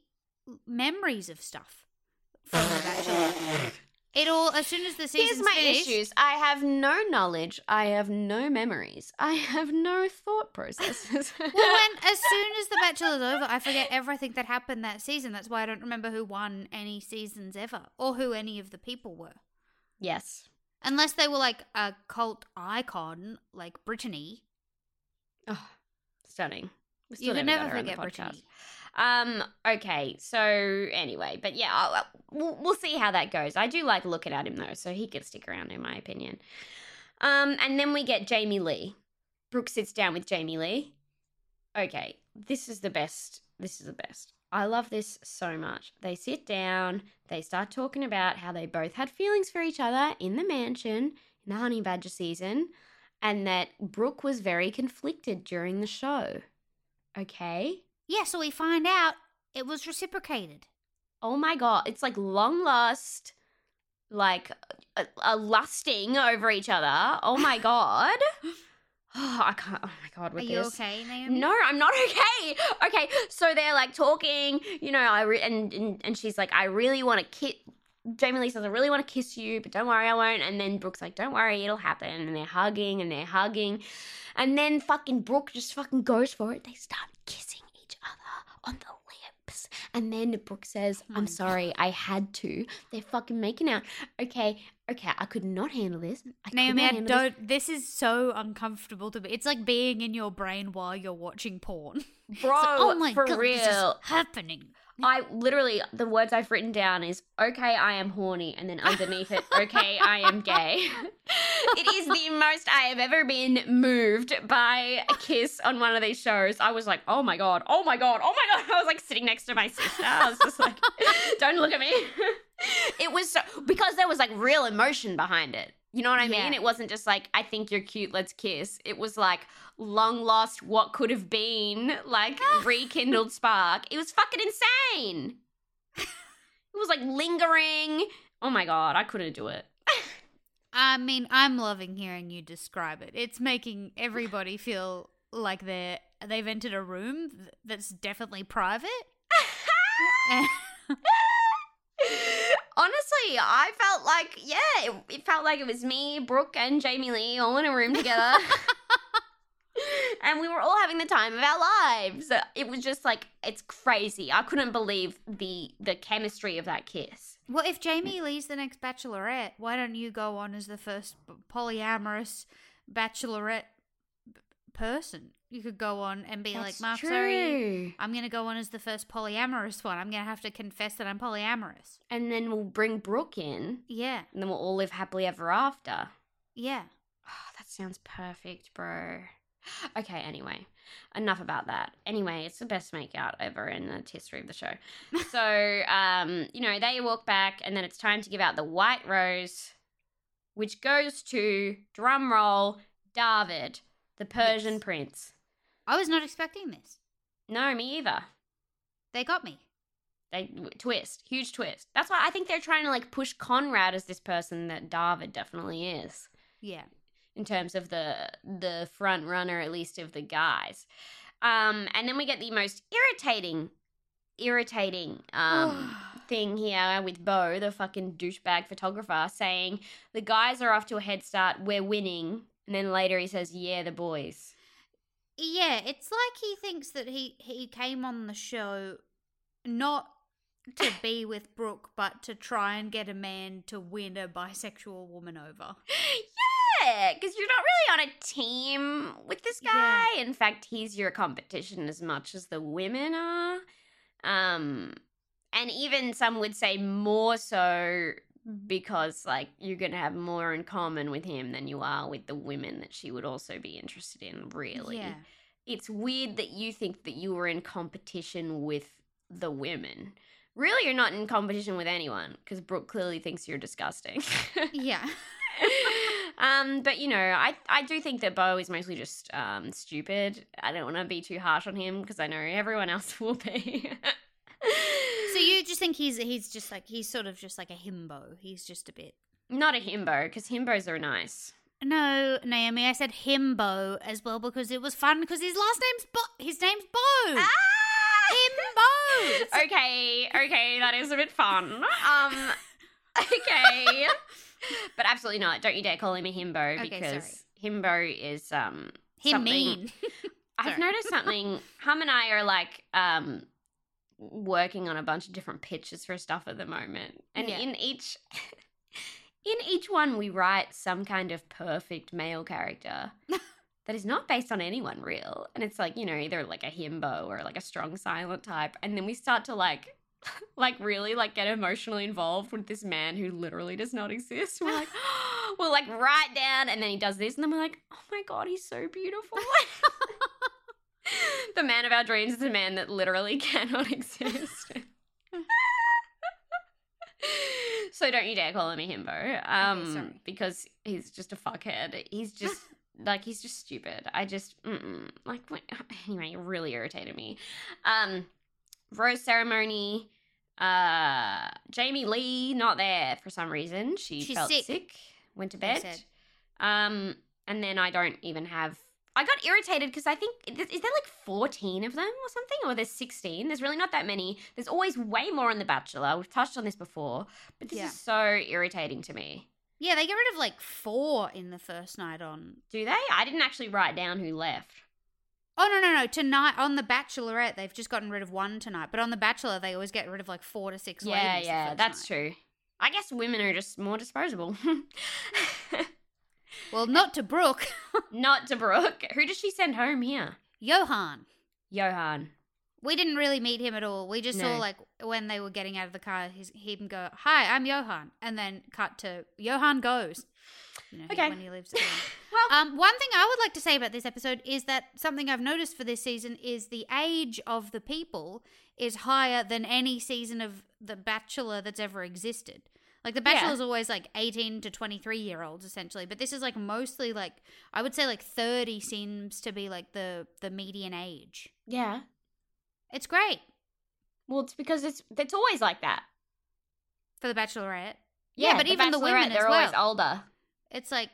memories of stuff from The Bachelor. It all as soon as the season's Here's my finished, issues. I have no knowledge. I have no memories. I have no thought processes. [laughs] Well, [laughs] when as soon as The Bachelor's over, I forget everything that happened that season. That's why I don't remember who won any seasons ever, or who any of the people were. yes. Unless they were like a cult icon, like Brittany. Oh, stunning. You can never never got her on the forget. Brittany. Um. Okay. So anyway, but yeah, I'll, I'll- we'll, we'll see how that goes. I do like looking at him though, so he can stick around in my opinion. Um. And then we get Jamie Lee. Brooke sits down with Jamie Lee. Okay, this is the best. This is the best. I love this so much. They sit down. They start talking about how they both had feelings for each other in the mansion in the Honey Badger season, and that Brooke was very conflicted during the show. Okay. Yeah, so we find out it was reciprocated. Oh my god, it's like long lust, like a, a lusting over each other. Oh my god. Oh, [laughs] [sighs] I can't. Oh my god, Are you this. okay, Naomi? No, I'm not [laughs] okay. Okay, so they're like talking, you know, I re- and, and and she's like, I really want to kiss. Jamie Lee says, I really want to kiss you, but don't worry, I won't. And then Brooke's like, Don't worry, it'll happen. And they're hugging and they're hugging, and then fucking Brooke just fucking goes for it. They start kissing each other on the lips, and then Brooke says, Oh I'm sorry, I had to. They're fucking making out. Okay, okay, I could not handle this. I Naomi, I this. don't. This is so uncomfortable to me. It's like being in your brain while you're watching porn. [laughs] Bro. like, oh my for god, real. this is happening. [laughs] I literally the words I've written down is okay, I am horny, and then underneath it, [laughs] okay, I am gay. [laughs] it is the most I have ever been moved by a kiss on one of these shows. I was like, oh my god, oh my god, oh my god. I was like sitting next to my sister. I was just like, don't look at me. it was so because there was like real emotion behind it. You know what I Yeah. mean? It wasn't just like, I think you're cute, let's kiss. It was like long lost, what could have been, like [laughs] rekindled spark. It was fucking insane. It was like lingering. Oh my god, I couldn't do it. I mean, I'm loving hearing you describe it. It's making everybody feel like they're they've entered a room that's definitely private. [laughs] [laughs] Honestly, I felt like, yeah, it, it felt like it was me, Brooke, and Jamie Lee all in a room together. [laughs] and we were all having the time of our lives. It was just like, it's crazy. I couldn't believe the the chemistry of that kiss. Well, if Jamie Lee's the next bachelorette, why don't you go on as the first polyamorous bachelorette b- person? You could go on and be like, Mark, sorry, I'm going to go on as the first polyamorous one. I'm going to have to confess that I'm polyamorous. And then we'll bring Brooke in, Yeah, and then we'll all live happily ever after. yeah. Oh, that sounds perfect, bro. [gasps] Okay, anyway, enough about that. Anyway, it's the best makeout ever in the history of the show. [laughs] so, um, you know, they walk back, and then it's time to give out the white rose, which goes to drum roll David, the Persian Yes. prince. I was not expecting this. No, me either. They got me. They twist, huge twist. That's why I think they're trying to like push Conrad as this person that David definitely is. Yeah. in terms of the the front runner at least of the guys um and then we get the most irritating irritating um [sighs] thing here with bo the fucking douchebag photographer saying the guys are off to a head start we're winning and then later he says yeah the boys Yeah, it's like he thinks that he he came on the show not to [laughs] be with Brooke, but to try and get a man to win a bisexual woman over. yeah because you're not really on a team with this guy. In fact he's your competition as much as the women are. Um and even some would say more so because like you're gonna have more in common with him than you are with the women that she would also be interested in really Yeah. it's weird that you think that you were in competition with the women really you're not in competition with anyone because brooke clearly thinks you're disgusting Yeah. [laughs] um, but you know, I I do think that Bo is mostly just um stupid. I don't want to be too harsh on him because I know everyone else [laughs] will be. You just think he's he's just like he's sort of just like a himbo. He's just a bit. not a himbo because himbos are nice. No, Naomi, I said himbo as well because it was fun because his last name's Bo. His name's Bo. Ah! Himbo. [laughs] okay, okay, that is a bit fun. Um, [laughs] okay, but absolutely not. Don't you dare call him a himbo Okay, because himbo is um Him something- mean. [laughs] I've noticed something. Hum and I are like um working on a bunch of different pitches for stuff at the moment, and Yeah. in each [laughs] in each one we write some kind of perfect male character [laughs] that is not based on anyone real, and it's like you know either like a himbo or like a strong silent type, and then we start to like. [laughs] Like really, like get emotionally involved with this man who literally does not exist. We're like, [gasps] we'll like write down, and then he does this, and then we're like, oh my god, he's so beautiful. [laughs] the man of our dreams is a man that literally [laughs] cannot exist. [laughs] so don't you dare call him a himbo, um, sorry. because he's just a fuckhead. He's just like he's just stupid. I just like what- anyway, really irritated me. Um, rose ceremony. Uh, Jamie Lee not there for some reason. She She's felt sick, sick. Went to bed. Um, and then I don't even have. I got irritated because I think is there like fourteen of them or something, or there's sixteen. There's really not that many. There's always way more on The Bachelor. We've touched on this before, but this Yeah. is so irritating to me. Yeah, they get rid of like four in the first night on. Do they? I didn't actually write down who left. Oh no no no! Tonight on the Bachelorette, they've just gotten rid of one tonight. But on the Bachelor, they always get rid of like four to six. yeah, yeah, that's night. true. I guess women are just more disposable. [laughs] [laughs] Well, not to Brooke. [laughs] Not to Brooke. Who does she send home here? Johan. Johan. We didn't really meet him at all. We just No. saw like when they were getting out of the car, his, him go, "Hi, I'm Johan," and then cut to Johan goes. You know, he- Okay. when he leaves. [laughs] Well, Um, one thing I would like to say about this episode is that something I've noticed for this season is the age of the people is higher than any season of The Bachelor that's ever existed. Like The Yeah. Bachelor's always like 18 to 23 year olds essentially, but this is like mostly like I would say like 30 seems to be like the the median age. yeah. It's great Well, it's because it's it's always like that. for The Bachelorette. Yeah, Yeah, but even the women they're always well. older. It's like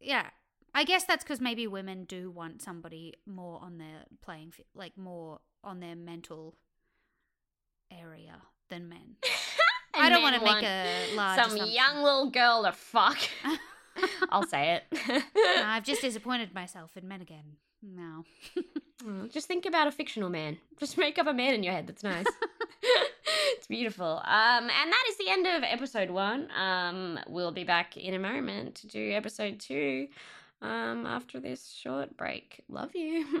yeah. I guess that's because maybe women do want somebody more on their playing, like more on their mental area. than men. [laughs] I don't want to make a large some young little girl to fuck. [laughs] I'll say it. No, [laughs] I've just disappointed myself in men again. No. [laughs] Mm, Just think about a fictional man. Just make up a man in your head. That's nice. it's beautiful. Um, and that is the end of episode one. Um, we'll be back in a moment to do episode two. Um, after this short break. Love you.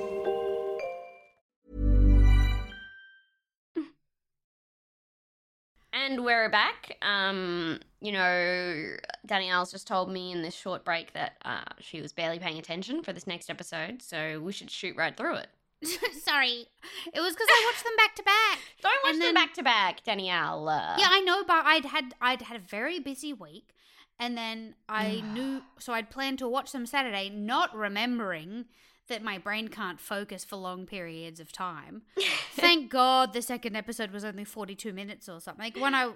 And we're back. Um, you know, Danielle's just told me in this short break that uh, she was barely paying attention for this next episode, so we should shoot right through it. [laughs] Sorry. It was because I watched them back to back. [laughs] Don't watch And them then- back to back, Danielle. Yeah, I know, but I'd had I'd had a very busy week, and then I [sighs] knew so I'd planned to watch them Saturday, not remembering that my brain can't focus for long periods of time. [laughs] Thank God the second episode was only forty two minutes or something. Like when I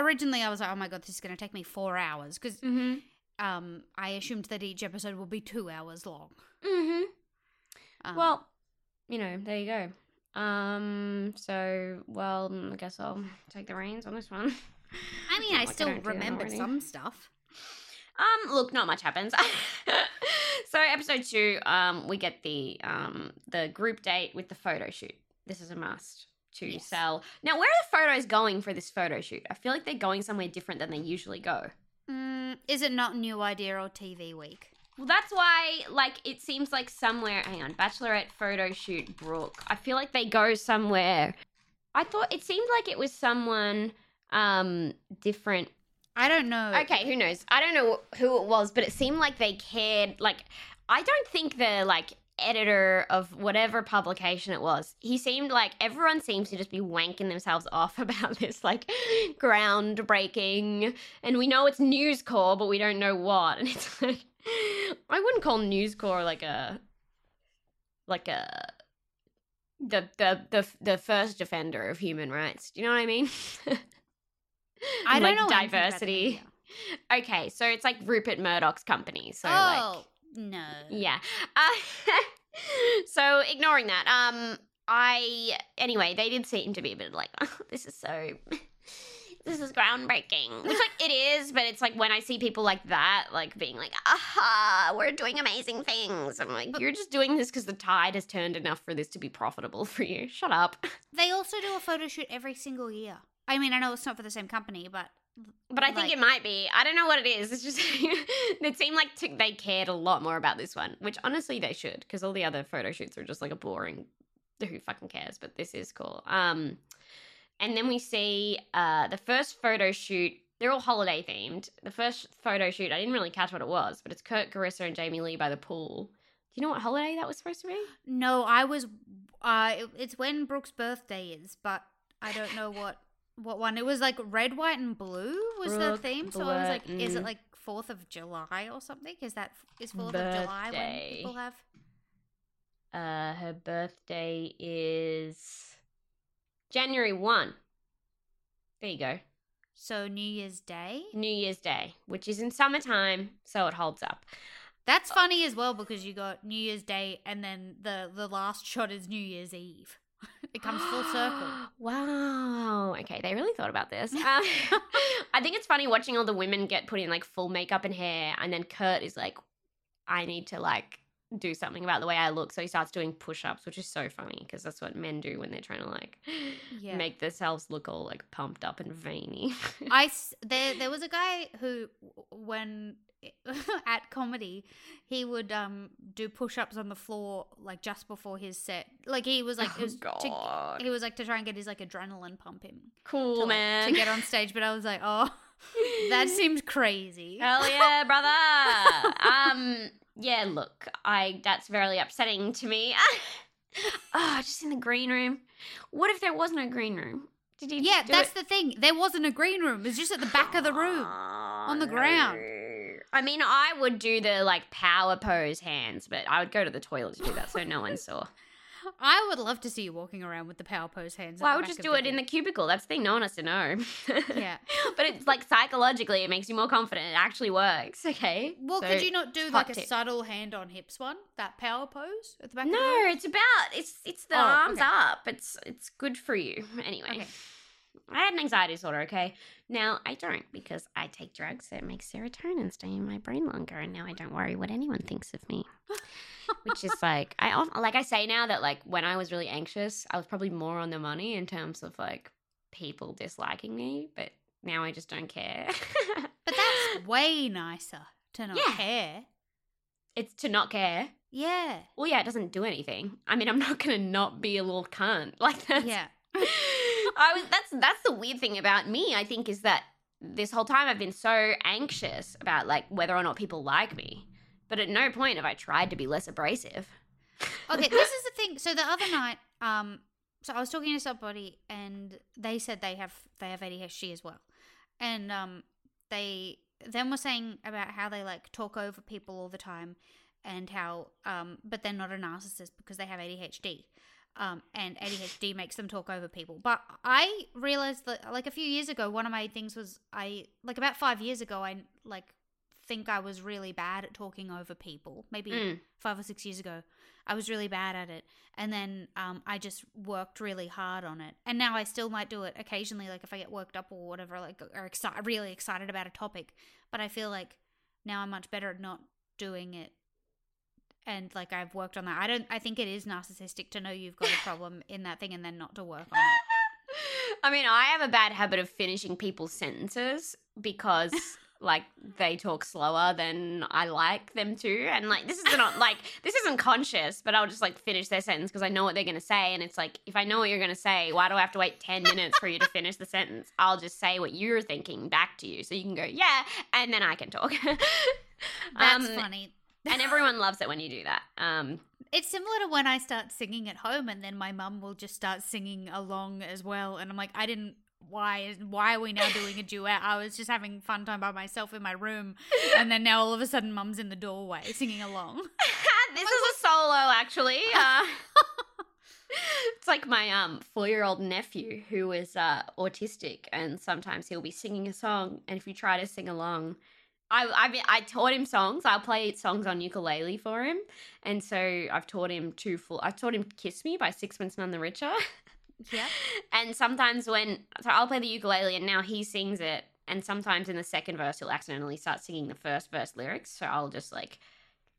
originally I was like, oh my god, this is going to take me four hours because Mm-hmm. um I assumed that each episode would be two hours long. Mm-hmm. Um, Well, you know, there you go. Um, so, well, mm, I guess I'll take the reins on this one. I [laughs] mean, I like still remember some stuff. Um, look, not much happens. [laughs] so, episode two, um, we get the um the group date with the photo shoot. This is a must to Yes. sell. Now, where are the photos going for this photo shoot? I feel like they're going somewhere different than they usually go. Mm, is it not New Idea or TV Week? Well, that's why, like, it seems like somewhere. Hang on, Bachelorette photo shoot, Brooke. I feel like they go somewhere. I thought it seemed like it was someone um different. I don't know. Okay, who knows? I don't know who it was, but it seemed like they cared. Like, I don't think the like editor of whatever publication it was. He seemed like everyone seems to just be wanking themselves [laughs] off about this like groundbreaking, and we know it's News Corps, but we don't know what. And [laughs] it's like, I wouldn't call News Corps like a like a the the the the first defender of human rights. Do you know what I mean? [laughs] I don't like know anything about the diversity. Okay, so it's like Rupert Murdoch's company. So like oh no. yeah. Uh, [laughs] so ignoring that, um, I anyway, they did seem to be a bit like, [laughs] oh, this is so, [laughs] this is groundbreaking. Which like it is, but it's like when I see people like that, like being like, aha, we're doing amazing things. I'm like, you're just doing this because the tide has turned enough for this to be profitable for you. Shut up. They also do a photo shoot every single year. I mean, I know it's not for the same company, but But I think it might be. I don't know what it is. It's just [laughs] it seemed like t- they cared a lot more about this one, which honestly they should, because all the other photo shoots are just like a boring. Who fucking cares? But this is cool. Um, and then we see uh the first photo shoot. They're all holiday themed. The first photo shoot, I didn't really catch what it was, but it's Kurt, Carissa, and Jamie Lee by the pool. Do you know what holiday that was supposed to be? no, I was. Uh, it- it's when Brooke's birthday is, but I don't know what what one. It was like red, white, and blue was Brooke the theme. So I was like, is it like Fourth of July or something? Is that is Fourth of July when people have? Uh, her birthday is January 1. There you go. So New Year's Day. New Year's Day, which is in summertime, so it holds up. That's funny as well because you got New Year's Day and then the the last shot is New Year's Eve. [laughs] it comes full circle. [gasps] Wow. Okay, they really thought about this. Um, [laughs] [laughs] I think it's funny watching all the women get put in like full makeup and hair, and then Kurt is like, I need to like do something about the way I look. So he starts doing push ups, which is so funny because that's what men do when they're trying to like Yeah. make themselves look all like pumped up and veiny. I there there was a guy who when [laughs] at comedy he would um do push-ups on the floor like just before his set like he was like it Oh, was to, he was like to try and get his like adrenaline pumping cool, to, like, man. to get on stage but I was like oh [laughs] that seems crazy Hell yeah, [laughs] brother. um, yeah, look, I that's very upsetting to me. oh, just in the green room. What if there was no green room? Did you? Yeah, that's it? the thing. There wasn't a green room. It was just at the back of the room. on the ground. I mean, I would do the like power pose hands, but I would go to the toilet to do that so no one [laughs] saw. I would love to see you walking around with the power pose hands. Well, I would just do it in the cubicle. That's the thing. No one has to know. [laughs] Yeah. but it's like psychologically, it makes you more confident. It actually works. Okay. Well, So- could you not do like a subtle hand on hips one? That power pose at the back of the No, it's about it's it's the Oh, arms okay. up. It's it's good for you. [laughs] Anyway. Okay. I had an anxiety disorder, okay? Now I don't because I take drugs that make serotonin stay in my brain longer and now I don't worry what anyone thinks of me. Which is like I like I say now that like when I was really anxious, I was probably more on the money in terms of like people disliking me, but now I just don't care. [laughs] But that's way nicer to not Yeah. care. it's to not care. Yeah. Well, yeah, it doesn't do anything. I mean, I'm not gonna not be a little cunt. [laughs] Like that. Yeah. [laughs] I was that's that's the weird thing about me, I think, is that this whole time I've been so anxious about like whether or not people like me. But at no point have I tried to be less abrasive. Okay, this is the thing. So the other night, um, so I was talking to somebody, and they said they have they have ADHD as well, and um, they then were saying about how they like talk over people all the time, and how um, but they're not a narcissist because they have ADHD. Um, and ADHD makes them talk over people. But I realized that, like a few years ago, one of my things was I, like about five years ago, I like think I was really bad at talking over people. Maybe Mm. five or six years ago, I was really bad at it, and then um, I just worked really hard on it. And now I still might do it occasionally, like if I get worked up or whatever, like or exci- really excited about a topic. But I feel like now I'm much better at not doing it. And like I've worked on that. I don't. I think it is narcissistic to know you've got a problem [laughs] in that thing and then not to work on it. [laughs] I mean, I have a bad habit of finishing people's sentences because [laughs] like they talk slower than I like them to. And like this is not like this isn't conscious, but I'll just like finish their sentence because I know what they're gonna say. And it's like if I know what you're gonna say, why do I have to wait ten minutes for you to finish the sentence? I'll just say what you're thinking back to you. So you can go, Yeah, and then I can talk. That's Um, funny. And everyone loves it when you do that. Um It's similar to when I start singing at home, and then my mum will just start singing along as well, and I'm like, I didn't. Why? Why are we now doing a duet? I was just having fun time by myself in my room, and then now all of a sudden, mum's in the doorway singing along. [laughs] [laughs] this is a solo actually. Uh, [laughs] it's like my um four year old nephew who is uh autistic and sometimes he'll be singing a song and if you try to sing along I I mean, I taught him songs. I'll play songs on ukulele for him, and so I've taught him two full. I've taught him "Kiss Me" by Sixpence None the Richer. [laughs] Yeah. And sometimes when so I'll play the ukulele and now he sings it, and sometimes in the second verse he'll accidentally start singing the first verse lyrics. So I'll just like,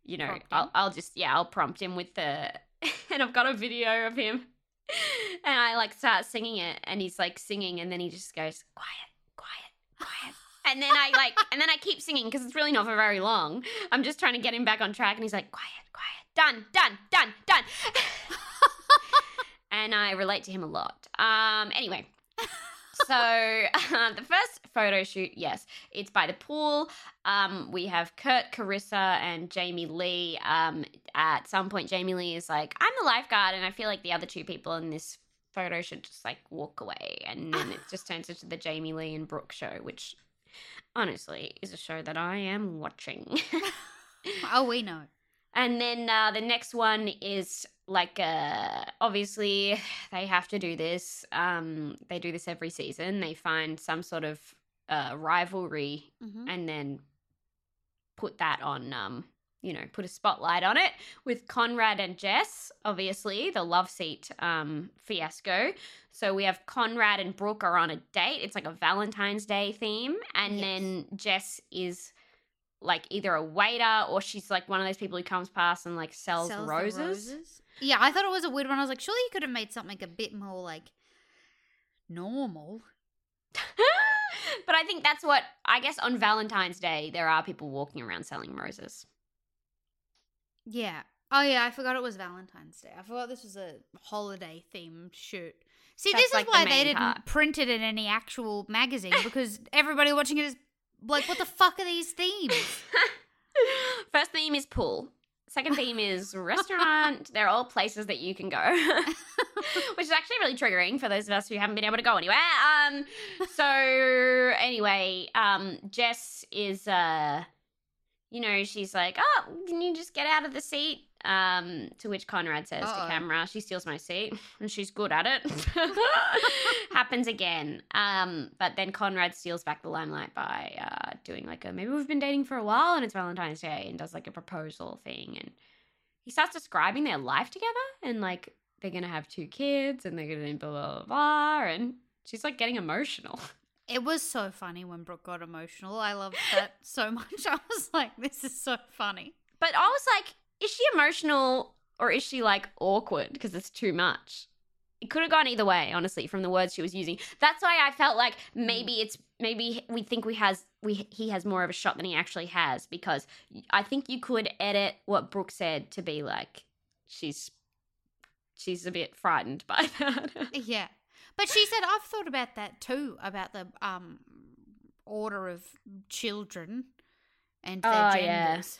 you know, I'll I'll just yeah I'll prompt him with the, [laughs] and I've got a video of him, [laughs] and I like start singing it, and he's like singing, and then he just goes quiet, quiet, quiet. And then I like, and then I keep singing because it's really not for very long. I'm just trying to get him back on track, and he's like, quiet, quiet, done, done, done, done. [laughs] and I relate to him a lot. Um, anyway, so uh, the first photo shoot, yes, it's by the pool. Um, we have Kurt, Carissa, and Jamie Lee. Um, at some point, Jamie Lee is like, "I'm the lifeguard," and I feel like the other two people in this photo should just like walk away, and then it just turns into the Jamie Lee and Brooke show, which honestly is a show that I am watching. [laughs] Oh, we know. And then uh, the next one is like, uh, obviously, they have to do this. Um, they do this every season. They find some sort of uh, rivalry hmm and then put that on, um, you know, put a spotlight on it with Conrad and Jess, obviously, the love seat um, fiasco. So we have Conrad and Brooke are on a date. It's like a Valentine's Day theme. And Yes. then Jess is like either a waiter or she's like one of those people who comes past and like sells, Sells the roses. Yeah, I thought it was a weird one. I was like, surely you could have made something a bit more like normal. [laughs] but I think that's what I guess on Valentine's Day there are people walking around selling roses. Yeah. Oh yeah, I forgot it was Valentine's Day. I forgot this was a holiday themed shoot. See, That's this like is the why they didn't part. print it in any actual magazine [laughs] because everybody watching it is like, what the fuck are these themes? [laughs] First theme is pool. Second theme is [laughs] restaurant. They're all places that you can go, which is actually really triggering for those of us who haven't been able to go anywhere. Um, so anyway, um, Jess is, uh, you know, she's like, "Oh, can you just get out of the seat?" Um, to which Conrad says Uh-oh. to camera, "She steals my seat, [laughs] and she's good at it." [laughs] [laughs] Happens again. Um, but then Conrad steals back the limelight by uh, doing like a maybe we've been dating for a while and it's Valentine's Day and does like a proposal thing and he starts describing their life together and like they're gonna have two kids and they're gonna blah blah blah, blah and she's like getting emotional. It was so funny when Brooke got emotional. I loved that [laughs] so much. [laughs] I was like, this is so funny. But I was like, is she emotional or is she like awkward because it's too much? It could have gone either way, honestly, from the words she was using. That's why I felt like mm. maybe it's maybe we think we has we he has more of a shot than he actually has because I think you could edit what Brooke said to be like she's she's a bit frightened by [laughs] that. Yeah. But she said, I've thought about that too, about the um order of children and their Oh, yeah. genders.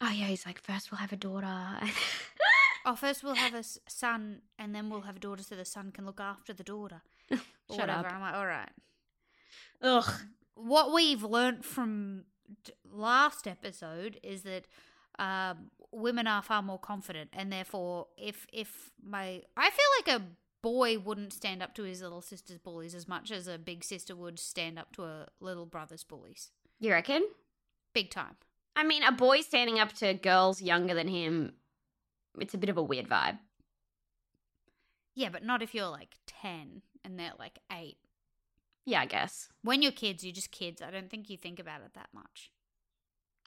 oh yeah, he's like first we'll have a daughter. [laughs] Oh, first we'll have a son, and then we'll have a daughter, so the son can look after the daughter. [laughs] Or Shut whatever. up. I'm like, all right. Ugh. What we've learnt from last episode is that um, women are far more confident, and therefore, if if my, I feel like a boy wouldn't stand up to his little sister's bullies as much as a big sister would stand up to a little brother's bullies. You reckon? Big time. I mean, a boy standing up to girls younger than him, it's a bit of a weird vibe. Yeah, but not if you're like 10 and they're like 8. Yeah, I guess. When you're kids, you're just kids. I don't think you think about it that much.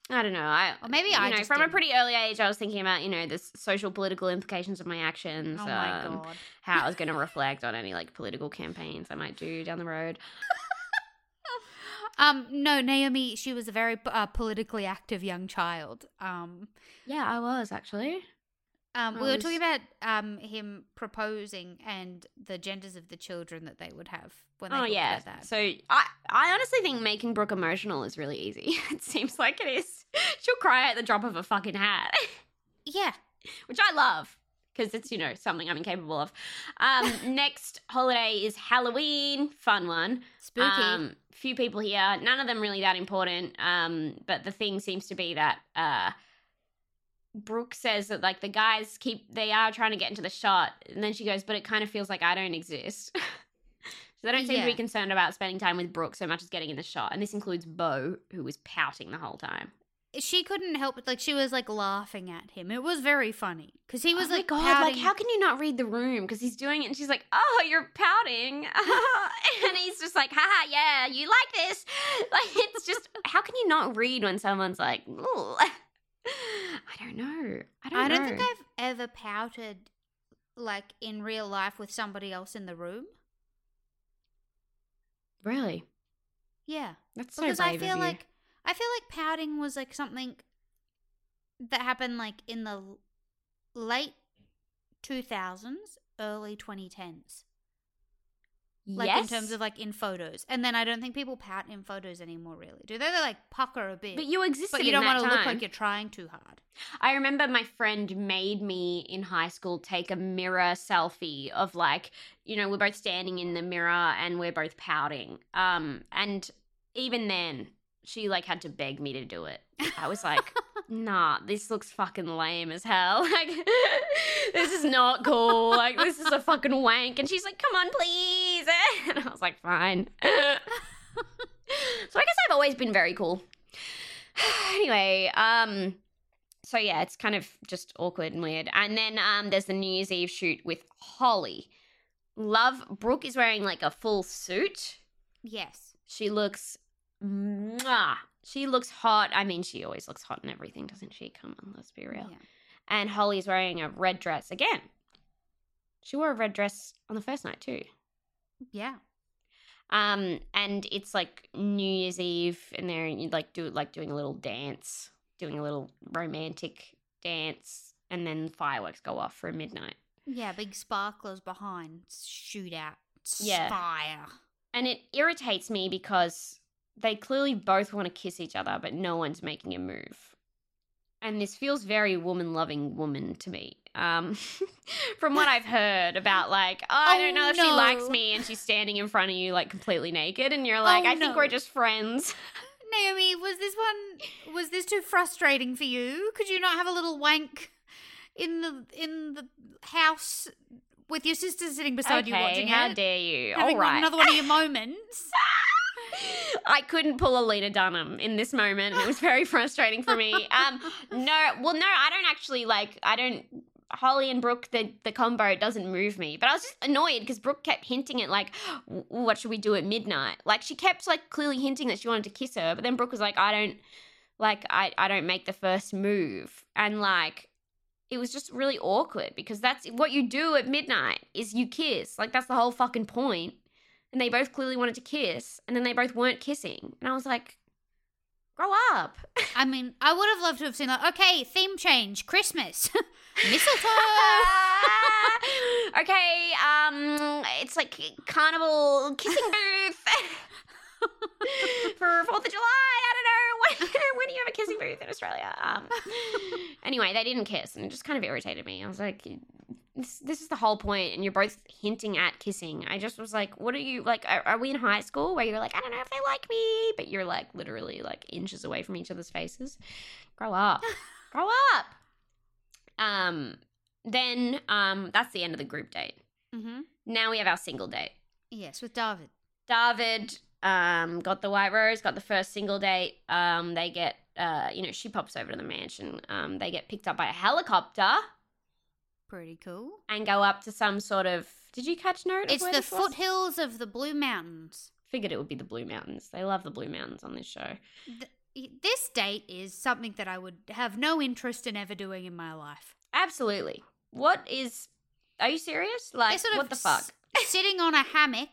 I don't know. I Or maybe you I know, just from a didn't. pretty early age, I was thinking about you know the social political implications of my actions. Oh my um, god. How I was going [laughs] to reflect on any like political campaigns I might do down the road. [laughs] Um, no, Naomi, she was a very uh, politically active young child. Um, Yeah, I was actually. Um, we were talking about um him proposing and the genders of the children that they would have when they Oh yeah. So I I honestly think making Brooke emotional is really easy. [laughs] it seems like it is. [laughs] She'll cry at the drop of a fucking hat. [laughs] yeah, which I love because it's you know something I'm incapable of. Um, next holiday is Halloween, fun one. spooky. Um, few people here, none of them really that important. Um, but the thing seems to be that uh, Brooke says that like the guys keep they are trying to get into the shot, and then she goes, but it kind of feels like I don't exist. [laughs] so they don't seem to be concerned about spending time with Brooke so much as getting in the shot, and this includes Bo, who was pouting the whole time. she couldn't help it. Like she was like laughing at him. It was very funny because he was oh like, god, like how can you not read the room? Because he's doing it, and she's like, "Oh, you're pouting," [laughs] and he's just like, "Haha, yeah, you like this." [laughs] Like it's just, how can you not read when someone's like. [laughs] I don't know. I don't. I don't know. think I've ever pouted like in real life with somebody else in the room. really. Yeah. That's so because I feel like I feel like pouting was like something that happened like in the late 2000s, early 2010s. Like yes, in terms of like in photos. And then I don't think people pout in photos anymore really. Do they? They like pucker a bit. but you existed. but you don't want to look like you're trying too hard. I remember my friend made me in high school take a mirror selfie of like, you know, we're both standing in the mirror and we're both pouting. Um, and even then, she like had to beg me to do it. I was like, [laughs] nah, this looks fucking lame as hell. [laughs] Like, this is not cool. Like, this is a fucking wank. And she's like, come on, please. [laughs] And I was like, fine. so I guess I've always been very cool. [sighs] anyway, um, so yeah, it's kind of just awkward and weird. And then um, there's the New Year's Eve shoot with Holly. Love Brooke is wearing like a full suit. Yes. She looks, mwah. she looks hot. I mean, she always looks hot and everything, doesn't she? Come on, let's be real. Yeah. And Holly's wearing a red dress again. She wore a red dress on the first night too. Yeah. Um, and it's like New Year's Eve, and they're like do like doing a little dance, doing a little romantic dance, and then fireworks go off for midnight. Yeah, big sparklers behind, shoot out, Yeah. fire. And it irritates me because they clearly both want to kiss each other, but no one's making a move. and this feels very woman loving woman to me. Um, [laughs] from what I've heard about, like, oh, I don't Oh, know if she likes me, and she's standing in front of you, like, completely naked, and you're like, Oh, I think we're just friends. [laughs] Naomi, was this one was this too frustrating for you? Could you not have a little wank in the in the house with your sister sitting beside you okay, watching how it? dare you? Having All right. another one of your moments. [laughs] I couldn't pull a Lena Dunham in this moment. It was very [laughs] frustrating for me. Um, no, well, no, I don't actually like. I don't. Holly and Brooke, the the combo doesn't move me. But I was just annoyed because Brooke kept hinting at like, what should we do at midnight? Like she kept like clearly hinting that she wanted to kiss her, but then Brooke was like, I don't, like I I don't make the first move, and like. It was just really awkward because that's what you do at midnight is you kiss. Like that's the whole fucking point and they both clearly wanted to kiss, and then they both weren't kissing. And I was like, grow up. I mean, I would have loved to have seen like, okay, theme change, Christmas, [laughs] mistletoe. [laughs] okay, um, it's like carnival kissing booth [laughs] for Fourth of July. I don't know when, when do you have a kissing booth in Australia? Um, anyway, they didn't kiss, and it just kind of irritated me. I was like. This, this is the whole point, and you're both hinting at kissing. I just was like, "What are you like? Are, are we in high school where you're like, I don't know if they like me, but you're like literally like inches away from each other's faces? Grow up, [laughs] grow up." Um, then um, that's the end of the group date. mm-hmm. Now we have our single date. Yes, with David. David um, got the white rose, got the first single date. Um, they get, uh, you know, she pops over to the mansion. Um, they get picked up by a helicopter Pretty cool. and go up to some sort of. Did you catch note? It's the foothills of the Blue Mountains. Figured it would be the Blue Mountains. They love the Blue Mountains on this show. Th- this date is something that I would have no interest in ever doing in my life. Absolutely. What is? Are you serious? Like, what the fuck? s- sitting on a hammock,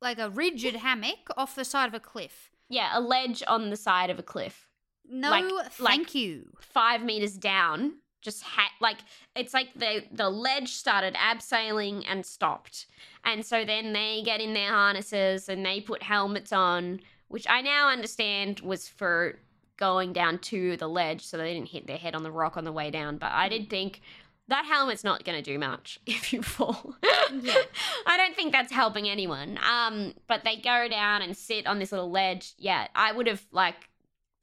like a rigid hammock, off the side of a cliff. Yeah, a ledge on the side of a cliff. No, Like- thank like- you. five meters down just ha- like it's like the the ledge started abseiling and stopped. And so then they get in their harnesses and they put helmets on which i now understand was for going down to the ledge so they didn't hit their head on the rock on the way down. But i did think that helmet's not going to do much [laughs] if you fall. Yeah. [laughs] i don't think that's helping anyone. Um but they go down and sit on this little ledge. Yeah i would have like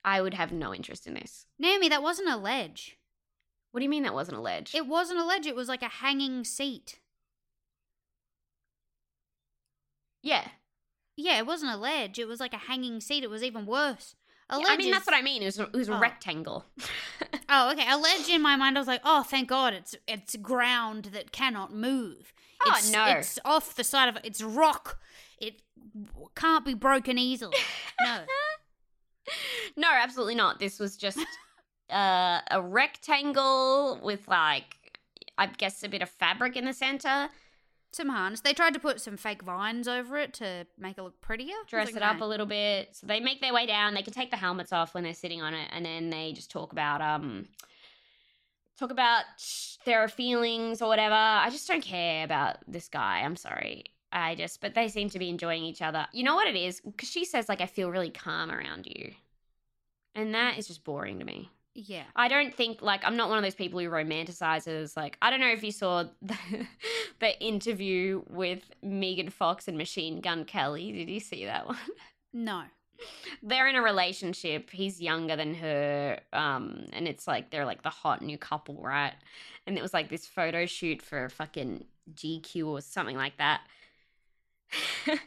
i would have no interest in this. Naomi, that wasn't a ledge. What do you mean that wasn't a ledge? It wasn't a ledge. It was like a hanging seat. yeah. Yeah, it wasn't a ledge. It was like a hanging seat. It was even worse. A Yeah, ledge I mean, that's what I mean. It was, it was a Oh. rectangle. [laughs] Oh, okay. A ledge in my mind, I was like, oh, thank God, it's it's ground that cannot move. Oh, it's, no. It's off the side of it. it's rock. It can't be broken easily. No. [laughs] no, absolutely not. This was just [laughs] uh, a rectangle with, like, I guess a bit of fabric in the center. Some harness. They tried to put some fake vines over it to make it look prettier. Dress it up a little bit. So they make their way down. They can take the helmets off when they're sitting on it, and then they just talk about um, talk about their feelings or whatever. I just don't care about this guy. I'm sorry. I just, but they seem to be enjoying each other. You know what it is? Because she says like I feel really calm around you, and that is just boring to me. Yeah. I don't think like I'm not one of those people who romanticizes like I don't know if you saw the, [laughs] the interview with Megan Fox and Machine Gun Kelly. Did you see that one? [laughs] No. They're in a relationship. He's younger than her, um, and it's like they're like the hot new couple, right? And it was like this photo shoot for fucking GQ or something like that. [laughs]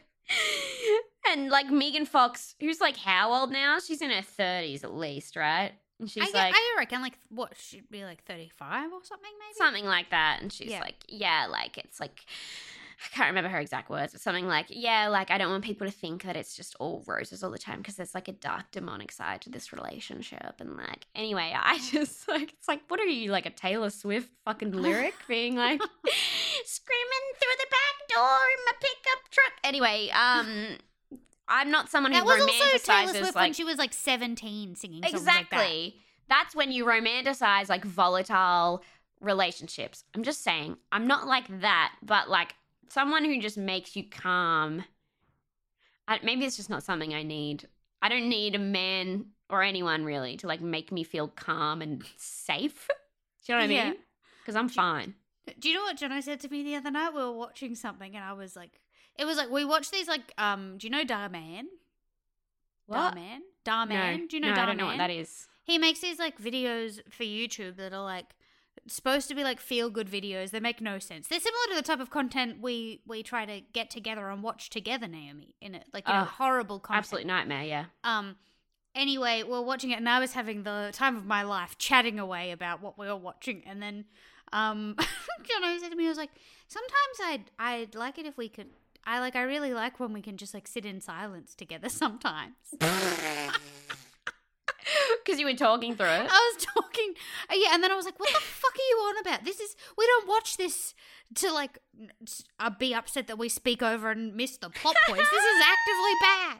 and like Megan Fox, who's like how old now? She's in her thirties at least, right? And she's I, like I reckon, like, what, she'd be like 35 or something, maybe? something like that and she's Yeah. like yeah like it's like i can't remember her exact words but something like yeah like i don't want people to think that it's just all roses all the time because there's like a dark demonic side to this relationship and like anyway [laughs] i just like it's like what are you like a taylor swift fucking lyric [laughs] being like [laughs] screaming through the back door in my pickup truck anyway um i'm not someone who That was also romanticizes Taylor Swift like when she was like 17 singing songs like that. Exactly. That's when you romanticize like volatile relationships. I'm just saying, I'm not like that, but like someone who just makes you calm. I, maybe it's just not something I need. I don't need a man or anyone really to like make me feel calm and safe. [laughs] Do you know what I mean? Because I'm fine. Do you know what Jono said to me the other night? We were watching something, and I was like, "It was like we watched these like um. Do you know Dhar Mann? What? Dhar Mann? Darman? No, do you know no, Dhar Mann? I don't know what that is. He makes these like videos for YouTube that are like supposed to be like feel good videos. They make no sense. They're similar to the type of content we we try to get together and watch together, Naomi. In it, like you know, Ugh, horrible content. Absolute nightmare. Yeah. Um. Anyway, we're watching it, and I was having the time of my life, chatting away about what we were watching, and then, um, [laughs] Jono said to me, "I was like, sometimes I'd I'd like it if we could. I like I really like when we can just like sit in silence together. [laughs] Sometimes [laughs] [laughs] Because you were talking through it. I was talking, uh, yeah, and then I was like, what the fuck are you on about? This is we don't watch this to like uh, be upset that we speak over and miss the plot points. This is actively bad.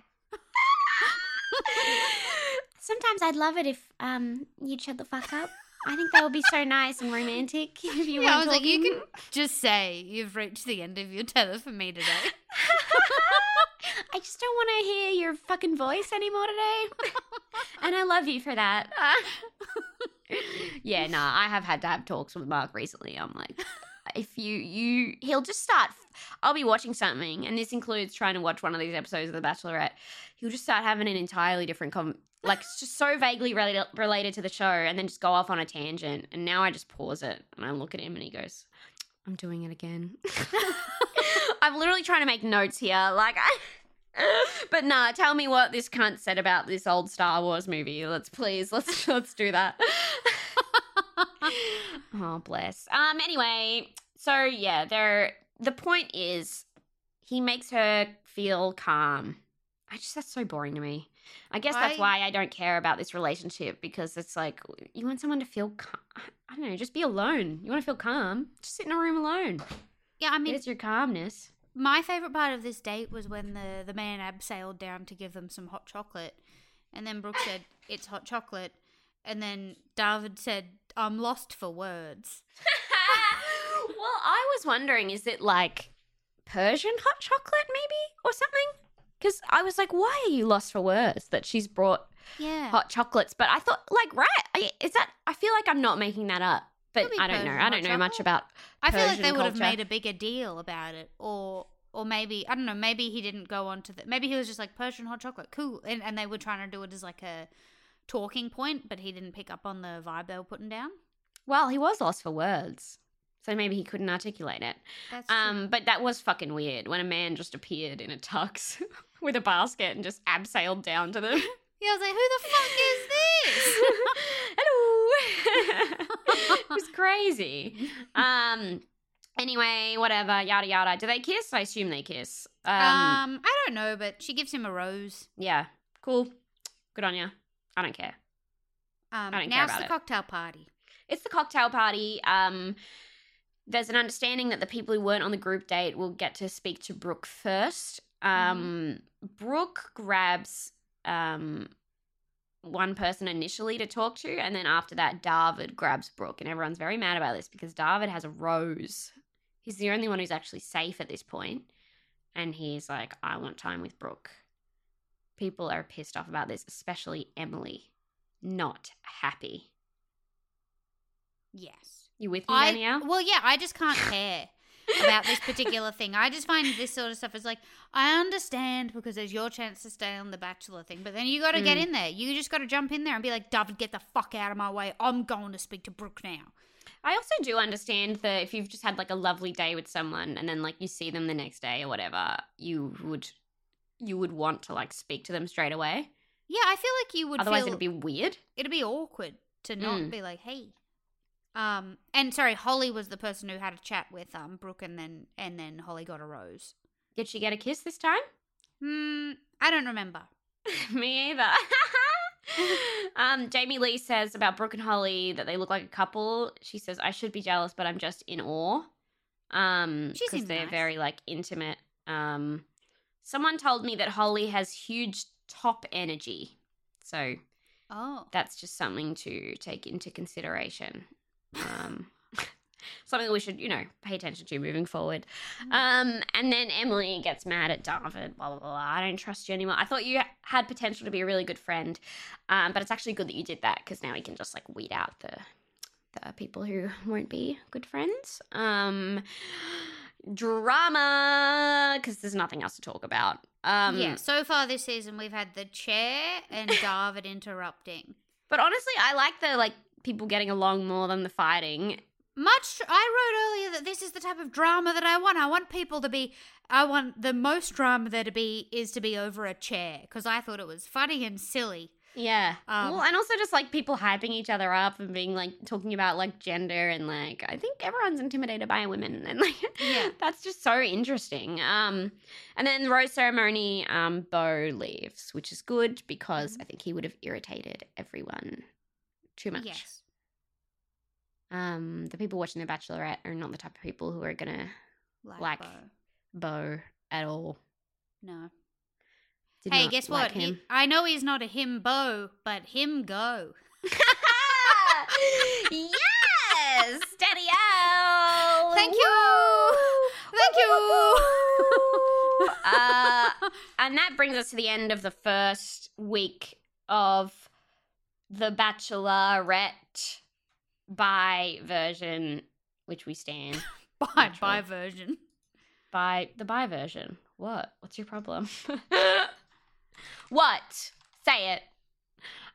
Sometimes I'd love it if um you'd shut the fuck up. I think that would be so nice and romantic [laughs] if you Yeah, weren't was like, you can just say you've reached the end of your tether for me today. [laughs] I just don't want to hear your fucking voice anymore today. [laughs] and I love you for that. yeah, nah, I have had to have talks with Mark recently. I'm like, if you you he'll just start I'll be watching something and this includes trying to watch one of these episodes of The Bachelorette. He'll just start having an entirely different com [laughs] like it's just so vaguely related related to the show and then just go off on a tangent and now I just pause it and I look at him and he goes, "I'm doing it again." [laughs] I'm literally trying to make notes here like I [laughs] but nah, tell me what this cunt said about this old Star Wars movie. Let's please, let's let's do that. Oh bless. Um. Anyway, so yeah, there. The point is, he makes her feel calm. I just that's so boring to me. I guess that's I- why I don't care about this relationship because it's like you want someone to feel. Calm. I don't know. Just be alone. You want to feel calm? Just sit in a room alone. yeah, I mean, it's your calmness. my favorite part of this date was when the the man abseiled down to give them some hot chocolate, and then Brooke said it's hot chocolate, and then David said I'm lost for words. [laughs] well, I was wondering, is it like Persian hot chocolate, maybe, or something? Because I was like, why are you lost for words that she's brought Yeah, hot chocolates? But I thought, like, right, is that? I feel like I'm not making that up, but I don't know. I don't know much chocolate. about. I feel like they would have made a bigger deal about it, or or maybe I don't know. Maybe he didn't go on to the. Maybe he was just like Persian hot chocolate, cool, and and they were trying to do it as like a talking point, but he didn't pick up on the vibe they were putting down. Well, he was lost for words, so maybe he couldn't articulate it. Um, but that was fucking weird when a man just appeared in a tux [laughs] with a basket and just abseiled down to them. [laughs] yeah, I was like, who the fuck is this? [laughs] Hello. it was crazy. Um. Anyway, whatever. Yada yada. Do they kiss? I assume they kiss. Um. Um, I don't know, but she gives him a rose. yeah. Cool. Good on you. I don't care. Um, I don't care now it's about the it. cocktail party. It's the cocktail party. Um. There's an understanding that the people who weren't on the group date will get to speak to Brooke first. Um. Brooke grabs um one person initially to talk to, and then after that, David grabs Brooke, and everyone's very mad about this because David has a rose. He's the only one who's actually safe at this point, and he's like, "I want time with Brooke." People are pissed off about this, especially Emily. Not happy. Yes. You with me, I Danielle? well, yeah, I just can't care about this particular thing. I just find this sort of stuff is like I understand because there's your chance to stay on the Bachelor thing, but then you got to get Mm. in there. You just got to jump in there and be like, David, get the fuck out of my way. I'm going to speak to Brooke now. I also do understand that if you've just had like a lovely day with someone and then like you see them the next day or whatever, you would you would want to like speak to them straight away. Yeah, I feel like you would. Otherwise, feel, it'd be weird. it'd be awkward to not Mm. be like, hey. Um, and sorry, Holly was the person who had a chat with um Brooke, and then and then Holly got a rose. Did she get a kiss this time? Hmm, I don't remember. [laughs] Me either. [laughs] um, Jamie Lee says about Brooke and Holly that they look like a couple. She says, "I should be jealous, but I'm just in awe." Um, because they're nice. very like intimate. Um, someone told me that Holly has huge top energy, so Oh, that's just something to take into consideration. Um, [laughs] something that we should, you know, pay attention to moving forward. Mm. Um, and then Emily gets mad at David. Blah blah blah. I don't trust you anymore. I thought you had potential to be a really good friend, um, but it's actually good that you did that because now we can just like weed out the the people who [laughs] won't be good friends. Um, drama because there's nothing else to talk about. Um, yeah, so far this season we've had the chair and [laughs] David interrupting. But honestly, I like the like people getting along more than the fighting. Much I wrote earlier that this is the type of drama that I want. I want people to be I want the most drama there to be is to be over a chair because I thought it was funny and silly. Yeah. Um, well, and also just like people hyping each other up and being like talking about like gender and like I think everyone's intimidated by women and like Yeah. [laughs] that's just so interesting. Um, and then the rose ceremony, um, Bo leaves, which is good because Mm-hmm. I think he would have irritated everyone too much. Yes. Um, the people watching The Bachelorette are not the type of people who are gonna Like- Bo. Bo at all. No. Did hey, guess like what? He- I know he's not a himbo, but him go. yes, [laughs] Daddy O. Thank you. Thank you. [laughs] uh, and that brings us to the end of the first week of the Bachelorette by version, which we stand [laughs] by bye version. by the by version. What? What's your problem? What? Say it.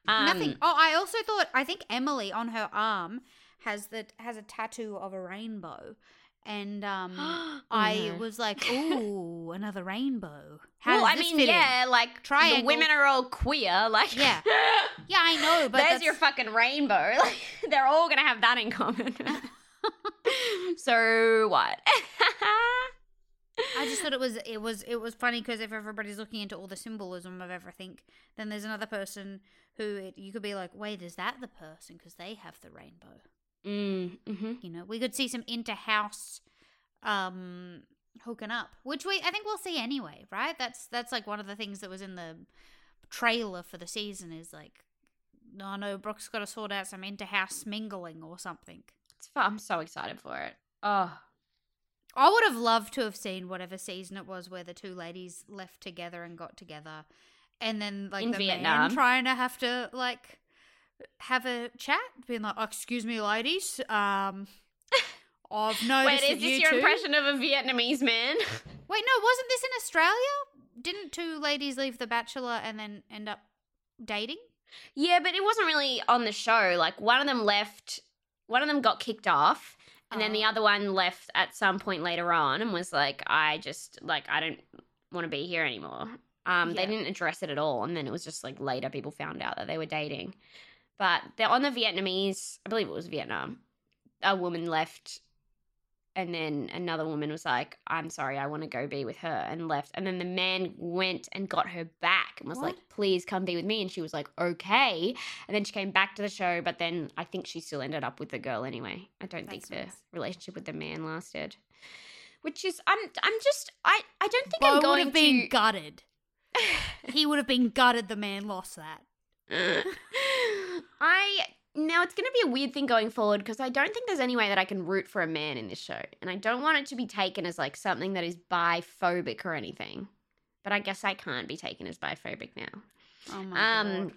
Um, Nothing. Oh, I also thought I think Emily on her arm has the has a tattoo of a rainbow, and um, [gasps] I no. was like, [laughs] "Ooh, another rainbow." How well, I mean, in? yeah, like Triangle. the women are all queer. Like, Yeah. [laughs] yeah, I know, but there's that's- your fucking rainbow. [laughs] Like, they're all gonna have that in common. so what? I just thought it was it was it was funny because if everybody's looking into all the symbolism of everything, then there's another person who it, you could be like, "Wait, is that the person?" Because they have the rainbow. mm, hmm You know, we could see some inter-house um hooking up, which we I think we'll see anyway, right? That's that's like one of the things that was in the trailer for the season is like, no, no, Brooke's got to sort out some inter-house mingling or something. I'm so excited for it. Oh, I would have loved to have seen whatever season it was where the two ladies left together and got together, and then like In the Vietnam. man trying to have to like have a chat, being like, "Excuse me, ladies, um, [laughs] I've noticed wait, is you this your two- impression of a Vietnamese man? [laughs] Wait, no, wasn't this in Australia? Didn't two ladies leave The Bachelor and then end up dating? yeah, but it wasn't really on the show. Like one of them left. One of them got kicked off. And then the Oh. other one left at some point later on and was like, I just like I don't want to be here anymore. Um, they didn't address it at all, and then it was just like later people found out that they were dating. But they're on the Vietnamese. I believe it was Vietnam. A woman left, and then another woman was like, "I'm sorry, I want to go be with her," and left. And then the man went and got her back and was like, "Please come be with me," and she was like, "Okay." And then she came back to the show, but then I think she still ended up with the girl anyway. I don't think That's the relationship with the man lasted. Which is I'm I'm just I I don't think Bo I'm would going have been to gutted. [laughs] He would have been gutted. The man lost that. [laughs] I now it's going to be a weird thing going forward because I don't think there's any way that I can root for a man in this show, and I don't want it to be taken as like something that is biphobic or anything. But I guess I can't be taken as biphobic now. Oh my Um, god.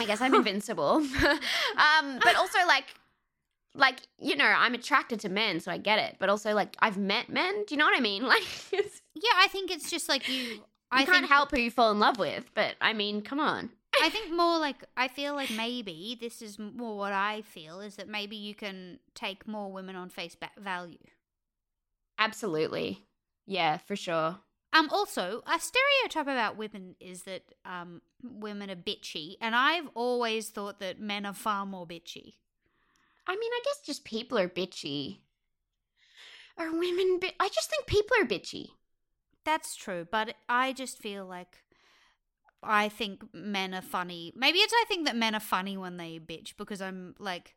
I guess I'm invincible. [laughs] um, but also like, like you know, I'm attracted to men, so I get it. But also like, I've met men. Do you know what I mean? [laughs] Like, it's, Yeah, I think it's just like you. you I can't think, help who you fall in love with. But I mean, come on. I think more like I feel like maybe this is more what I feel is that maybe you can take more women on face ba- value. Absolutely. Yeah, for sure. Um. Also, a stereotype about women is that um women are bitchy, and I've always thought that men are far more bitchy. I mean, I guess just people are bitchy. Are women? Bi- I just think people are bitchy. That's true, but I just feel like I think men are funny. Maybe it's I think that men are funny when they bitch because I'm like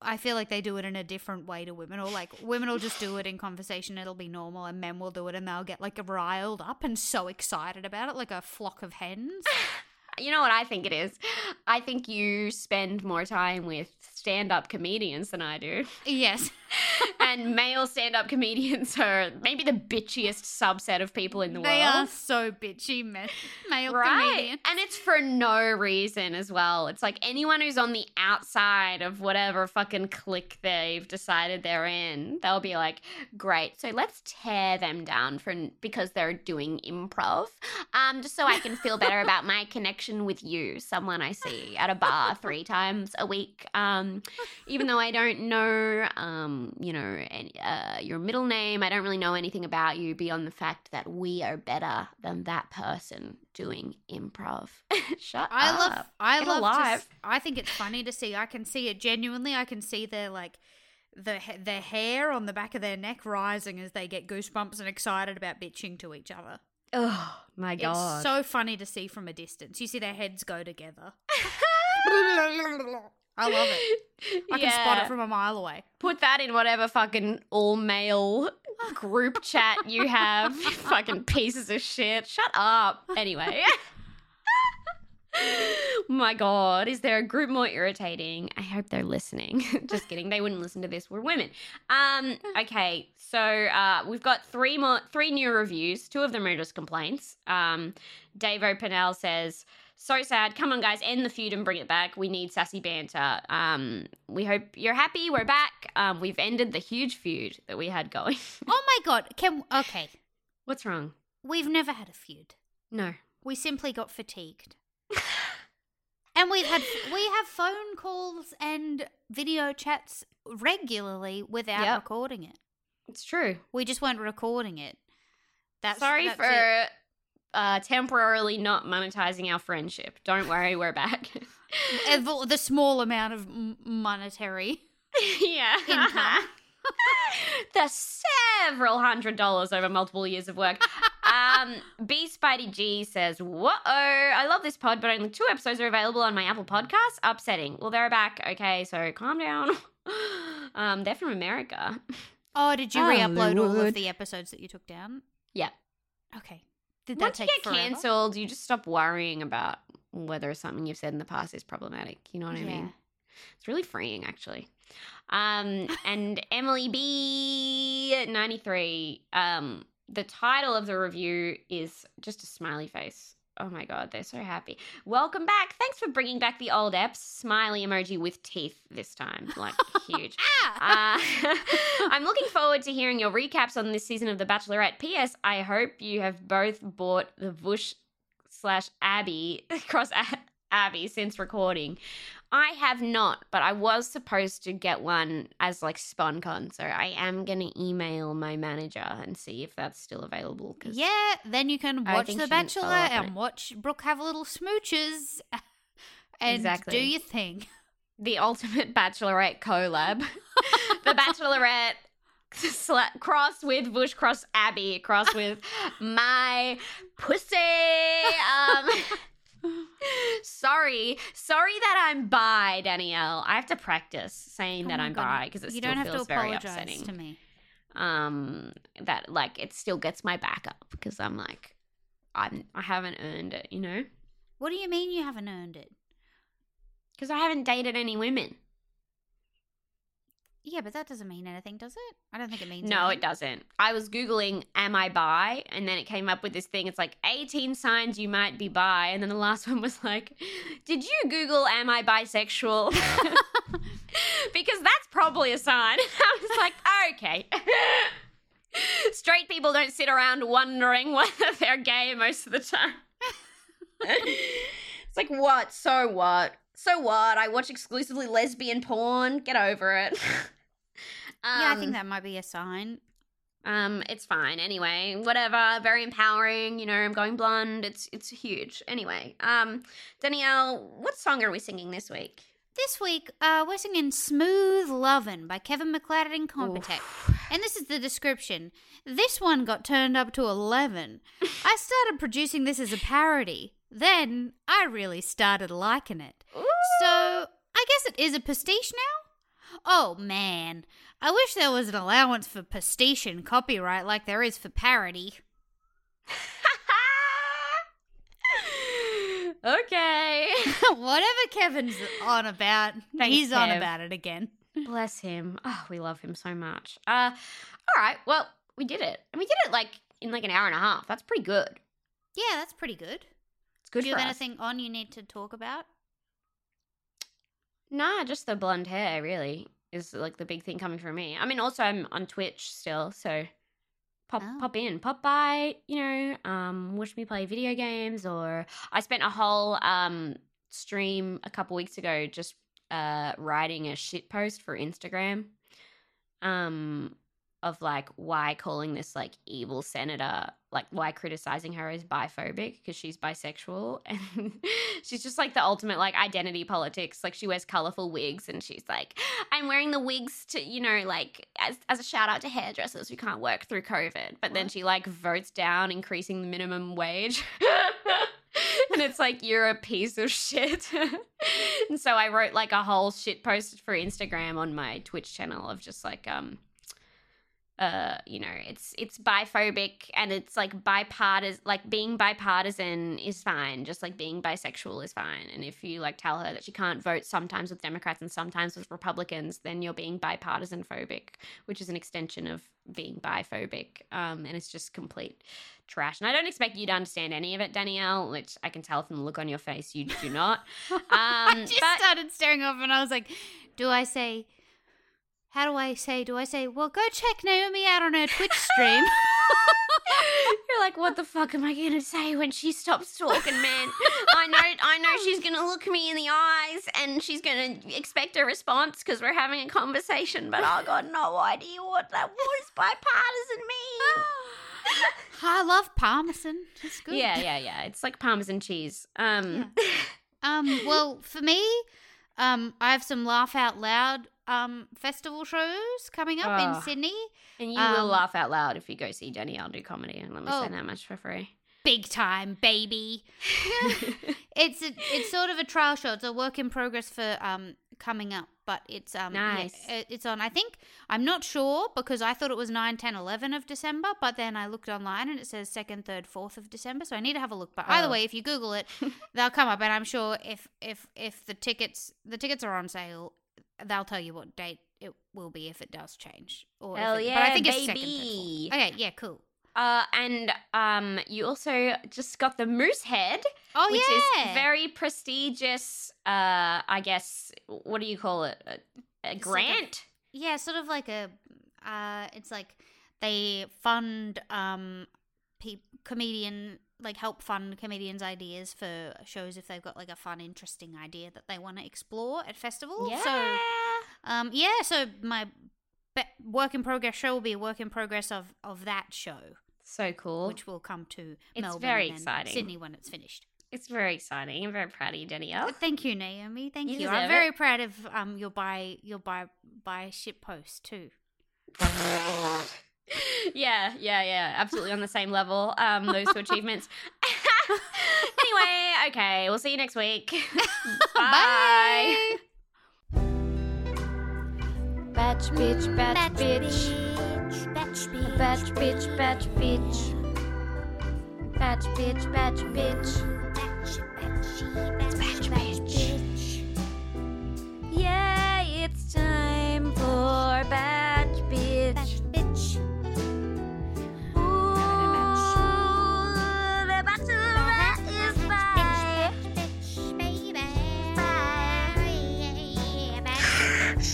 I feel like they do it in a different way to women or like women will just do it in conversation it'll be normal and men will do it and they'll get like riled up and so excited about it like a flock of hens. [laughs] You know what I think it is? I think you spend more time with stand up comedians than I do. Yes. [laughs] and male stand up comedians are maybe the bitchiest subset of people in the they world. They are so bitchy, ma- male Right. comedians. And it's for no reason as well. It's like anyone who's on the outside of whatever fucking clique they've decided they're in, they'll be like, great, so let's tear them down for because they're doing improv. Um, just so I can feel better [laughs] about my connection with you, someone I see at a bar three times a week. Um, even though I don't know, um, you know, any, uh, your middle name, I don't really know anything about you beyond the fact that we are better than that person doing improv. [laughs] Shut I up. love. I Get love. To, alive. s- I think it's funny to see. I can see it genuinely. I can see their like the ha- their hair on the back of their neck rising as they get goosebumps and excited about bitching to each other. Oh my god. It's so funny to see from a distance. You see their heads go together. [laughs] [laughs] I love it. I can spot it from a mile away. Put that in whatever fucking all male [laughs] group chat you have. [laughs] fucking pieces of shit. Shut up. Anyway. [laughs] My God, is there a group more irritating? I hope they're listening. Just kidding. They wouldn't listen to this. We're women. Um, okay, so uh, we've got three more, three new reviews. Two of them are just complaints. Um, Dave O'Pennell says, "So sad. Come on, guys, end the feud and bring it back. We need sassy banter. Um, we hope you're happy. We're back. Um, we've ended the huge feud that we had going. [laughs] Oh my god! Can okay? What's wrong? We've never had a feud. No. We simply got fatigued. [laughs] and we've had we have phone calls and video chats regularly without Yep. recording it. It's true. We just weren't recording it. That's Sorry that's for it. Uh, temporarily not monetizing our friendship. Don't worry, we're back. [laughs] The- small amount of m- monetary. yeah. Income. [laughs] the several hundred dollars over multiple years of work. Um, [laughs] B Spidey G says, "Whoa! I love this pod, but only two episodes are available on my Apple Podcast. Upsetting. Well, they're back. Okay, so calm down. um, they're from America. Oh, did you re-upload all of the episodes that you took down? Yeah. Okay. Did that Once you get forever? cancelled, you just stop worrying about whether something you've said in the past is problematic. You know what I mean? It's really freeing, actually. Um, [laughs] and Emily B ninety three. Um, the title of the review is just a smiley face. Oh my god, they're so happy. Welcome back. Thanks for bringing back the old apps. Smiley emoji with teeth this time, like huge. Ah! [laughs] Uh, [laughs] I'm looking forward to hearing your recaps on this season of The Bachelorette. P.S. I hope you have both bought the Vush slash Abbie [laughs] cross Abbie since recording. I have not, but I was supposed to get one as like SponCon, so I am gonna email my manager and see if that's still available. 'cause yeah, then you can watch The Bachelor and watch Brooke have a little smooches [laughs] and Exactly. do your thing. [laughs] the ultimate Bachelorette collab, [laughs] the Bachelorette. Sla- cross with Vush, cross Abbie, cross with my pussy. Um, sorry, sorry that I'm bi, Danielle. I have to practice saying Oh that I'm God, bi because it you still don't have feels to very upsetting. to me. Um, that like it still gets my back up because I'm like, I'm I haven't earned it, you know, What do you mean you haven't earned it? because I haven't dated any women. Yeah, but that doesn't mean anything, does it? I don't think it means anything. No, anything. it doesn't. I was Googling, am I bi? And then it came up with this thing. It's like 18 signs you might be bi. And then the last [laughs] one was like, did you Google, am I bisexual? [laughs] because that's probably a sign. [laughs] I was like, okay. Straight people don't sit around wondering whether they're gay most of the time. it's like, what? So what? So what? I watch exclusively lesbian porn. Get over it. [laughs] Yeah, I Um, think that might be a sign. um, it's fine. Anyway, whatever. Very empowering. You know, I'm going blonde. It's it's huge. Anyway, um, Danielle, what song are we singing this week? This week, uh, we're singing Smooth Lovin' by Kevin MacLeod and Compotech. And this is the description. This one got turned up to 11. [laughs] I started producing this as a parody. Then I really started liking it. So I guess it is a pastiche now? Oh man, I wish there was an allowance for pastiche and copyright like there is for parody. [laughs] okay. [laughs] Whatever Kevin's on about, Thanks, he's on about it again. Bless him. Oh, we love him so much. Uh, all right. Well, we did it, and we did it like in like an hour and a half. That's pretty good. Yeah, that's pretty good. It's good Do you have us. anything on you need to talk about? Nah, just the blonde hair really is like the big thing coming from me. I mean, also I'm on Twitch still, so pop Oh. pop in, pop by. You know, um, watch me play video games, or I spent a whole um stream a couple weeks ago just uh writing a shit post for Instagram, um, of like why calling this like evil senator like why criticizing her as biphobic because she's bisexual. [laughs] And she's just like the ultimate like identity politics. Like she wears colorful wigs and she's like i'm wearing the wigs to you know like as, as a shout out to hairdressers who can't work through covid. But then she like votes down increasing the minimum wage. [laughs] And it's like you're a piece of shit. [laughs] And so i wrote like a whole shit post for instagram on my twitch channel of just like um uh you know it's it's biphobic and it's like bipartisan like being bipartisan is fine just like being bisexual is fine. And if you like tell her that she can't vote sometimes with democrats and sometimes with republicans then you're being bipartisan phobic which is an extension of being biphobic um and it's just complete trash. And i don't expect you to understand any of it danielle which i can tell from the look on your face you do not. [laughs] I Um, just but- started staring off and I was like, do I say, how do I say, do I say, well, go check Naomi out on her Twitch stream? [laughs] You're like, what the fuck am I gonna say when she stops talking, man? I know, I know she's gonna look me in the eyes and she's gonna expect a response because we're having a conversation, but I got no idea what that does bipartisan mean. [laughs] I love Parmesan. It's good. yeah, yeah, yeah. It's like parmesan cheese. Um, Um, well, for me, um, I have some laugh out loud um festival shows coming up Oh. in Sydney. and you Um, will laugh out loud if you go see Danielle do comedy. And let me Oh. say that much for free. Big time, baby. [laughs] [laughs] it's a, it's sort of a trial show. It's a work in progress for um coming up, but it's um Nice. it- it's on. I think I'm not sure because I thought it was 9, 10, 11 of December, but then I looked online and it says second, third, fourth of December. So I need to have a look. But either Oh. way, if you Google it, [laughs] they'll come up, and I'm sure if if if the tickets the tickets are on sale, they'll tell you what date it will be if it does change. Or Hell it- yeah, but I think it's second, baby. Okay, yeah, cool. Uh, and um, you also just got the Moosehead. Oh which yeah, is very prestigious. Uh, I guess what do you call it? A, a It's like a- grant. Yeah, sort of like a. Uh, it's like they fund um, pe- comedian like help fund comedians' ideas for shows if they've got like a fun, interesting idea that they want to explore at festivals. yeah. So, um, yeah. So my be- work in progress show will be a work in progress of of that show, so cool. which will come to It's Melbourne very and exciting. Sydney when it's finished. it's very exciting. I'm very proud of you, Danielle. Uh, Thank you, Naomi. Thank You you. I'm it. very proud of um your buy your buy buy ship post too. [laughs] yeah, yeah, yeah. Absolutely on the same level. Um, those two achievements. [laughs] anyway, okay. We'll see you next week. [laughs] Bye. Batch bitch, batch bitch. batch Batch bitch, batch bitch. Batch bitch, batch bitch. Batch bitch.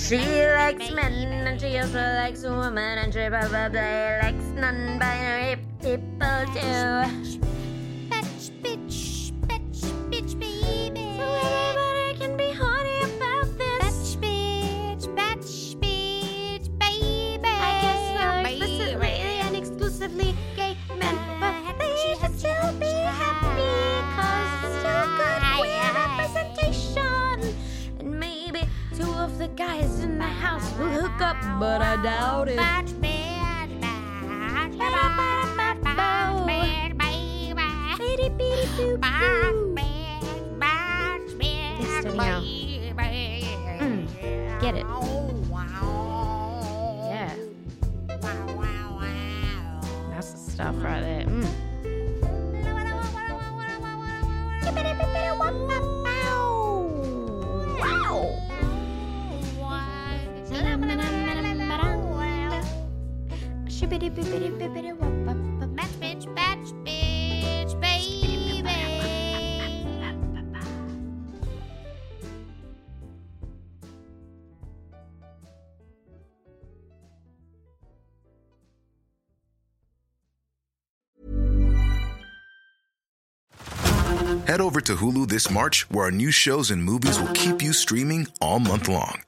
She likes men and she also likes women and she probably likes non-binary people too. The guys in the house will hook up, but I doubt it. Mm, get it. Yeah, that's the stuff right there. Mm. Head over to Hulu this March, where our new shows and movies will keep you streaming all month long.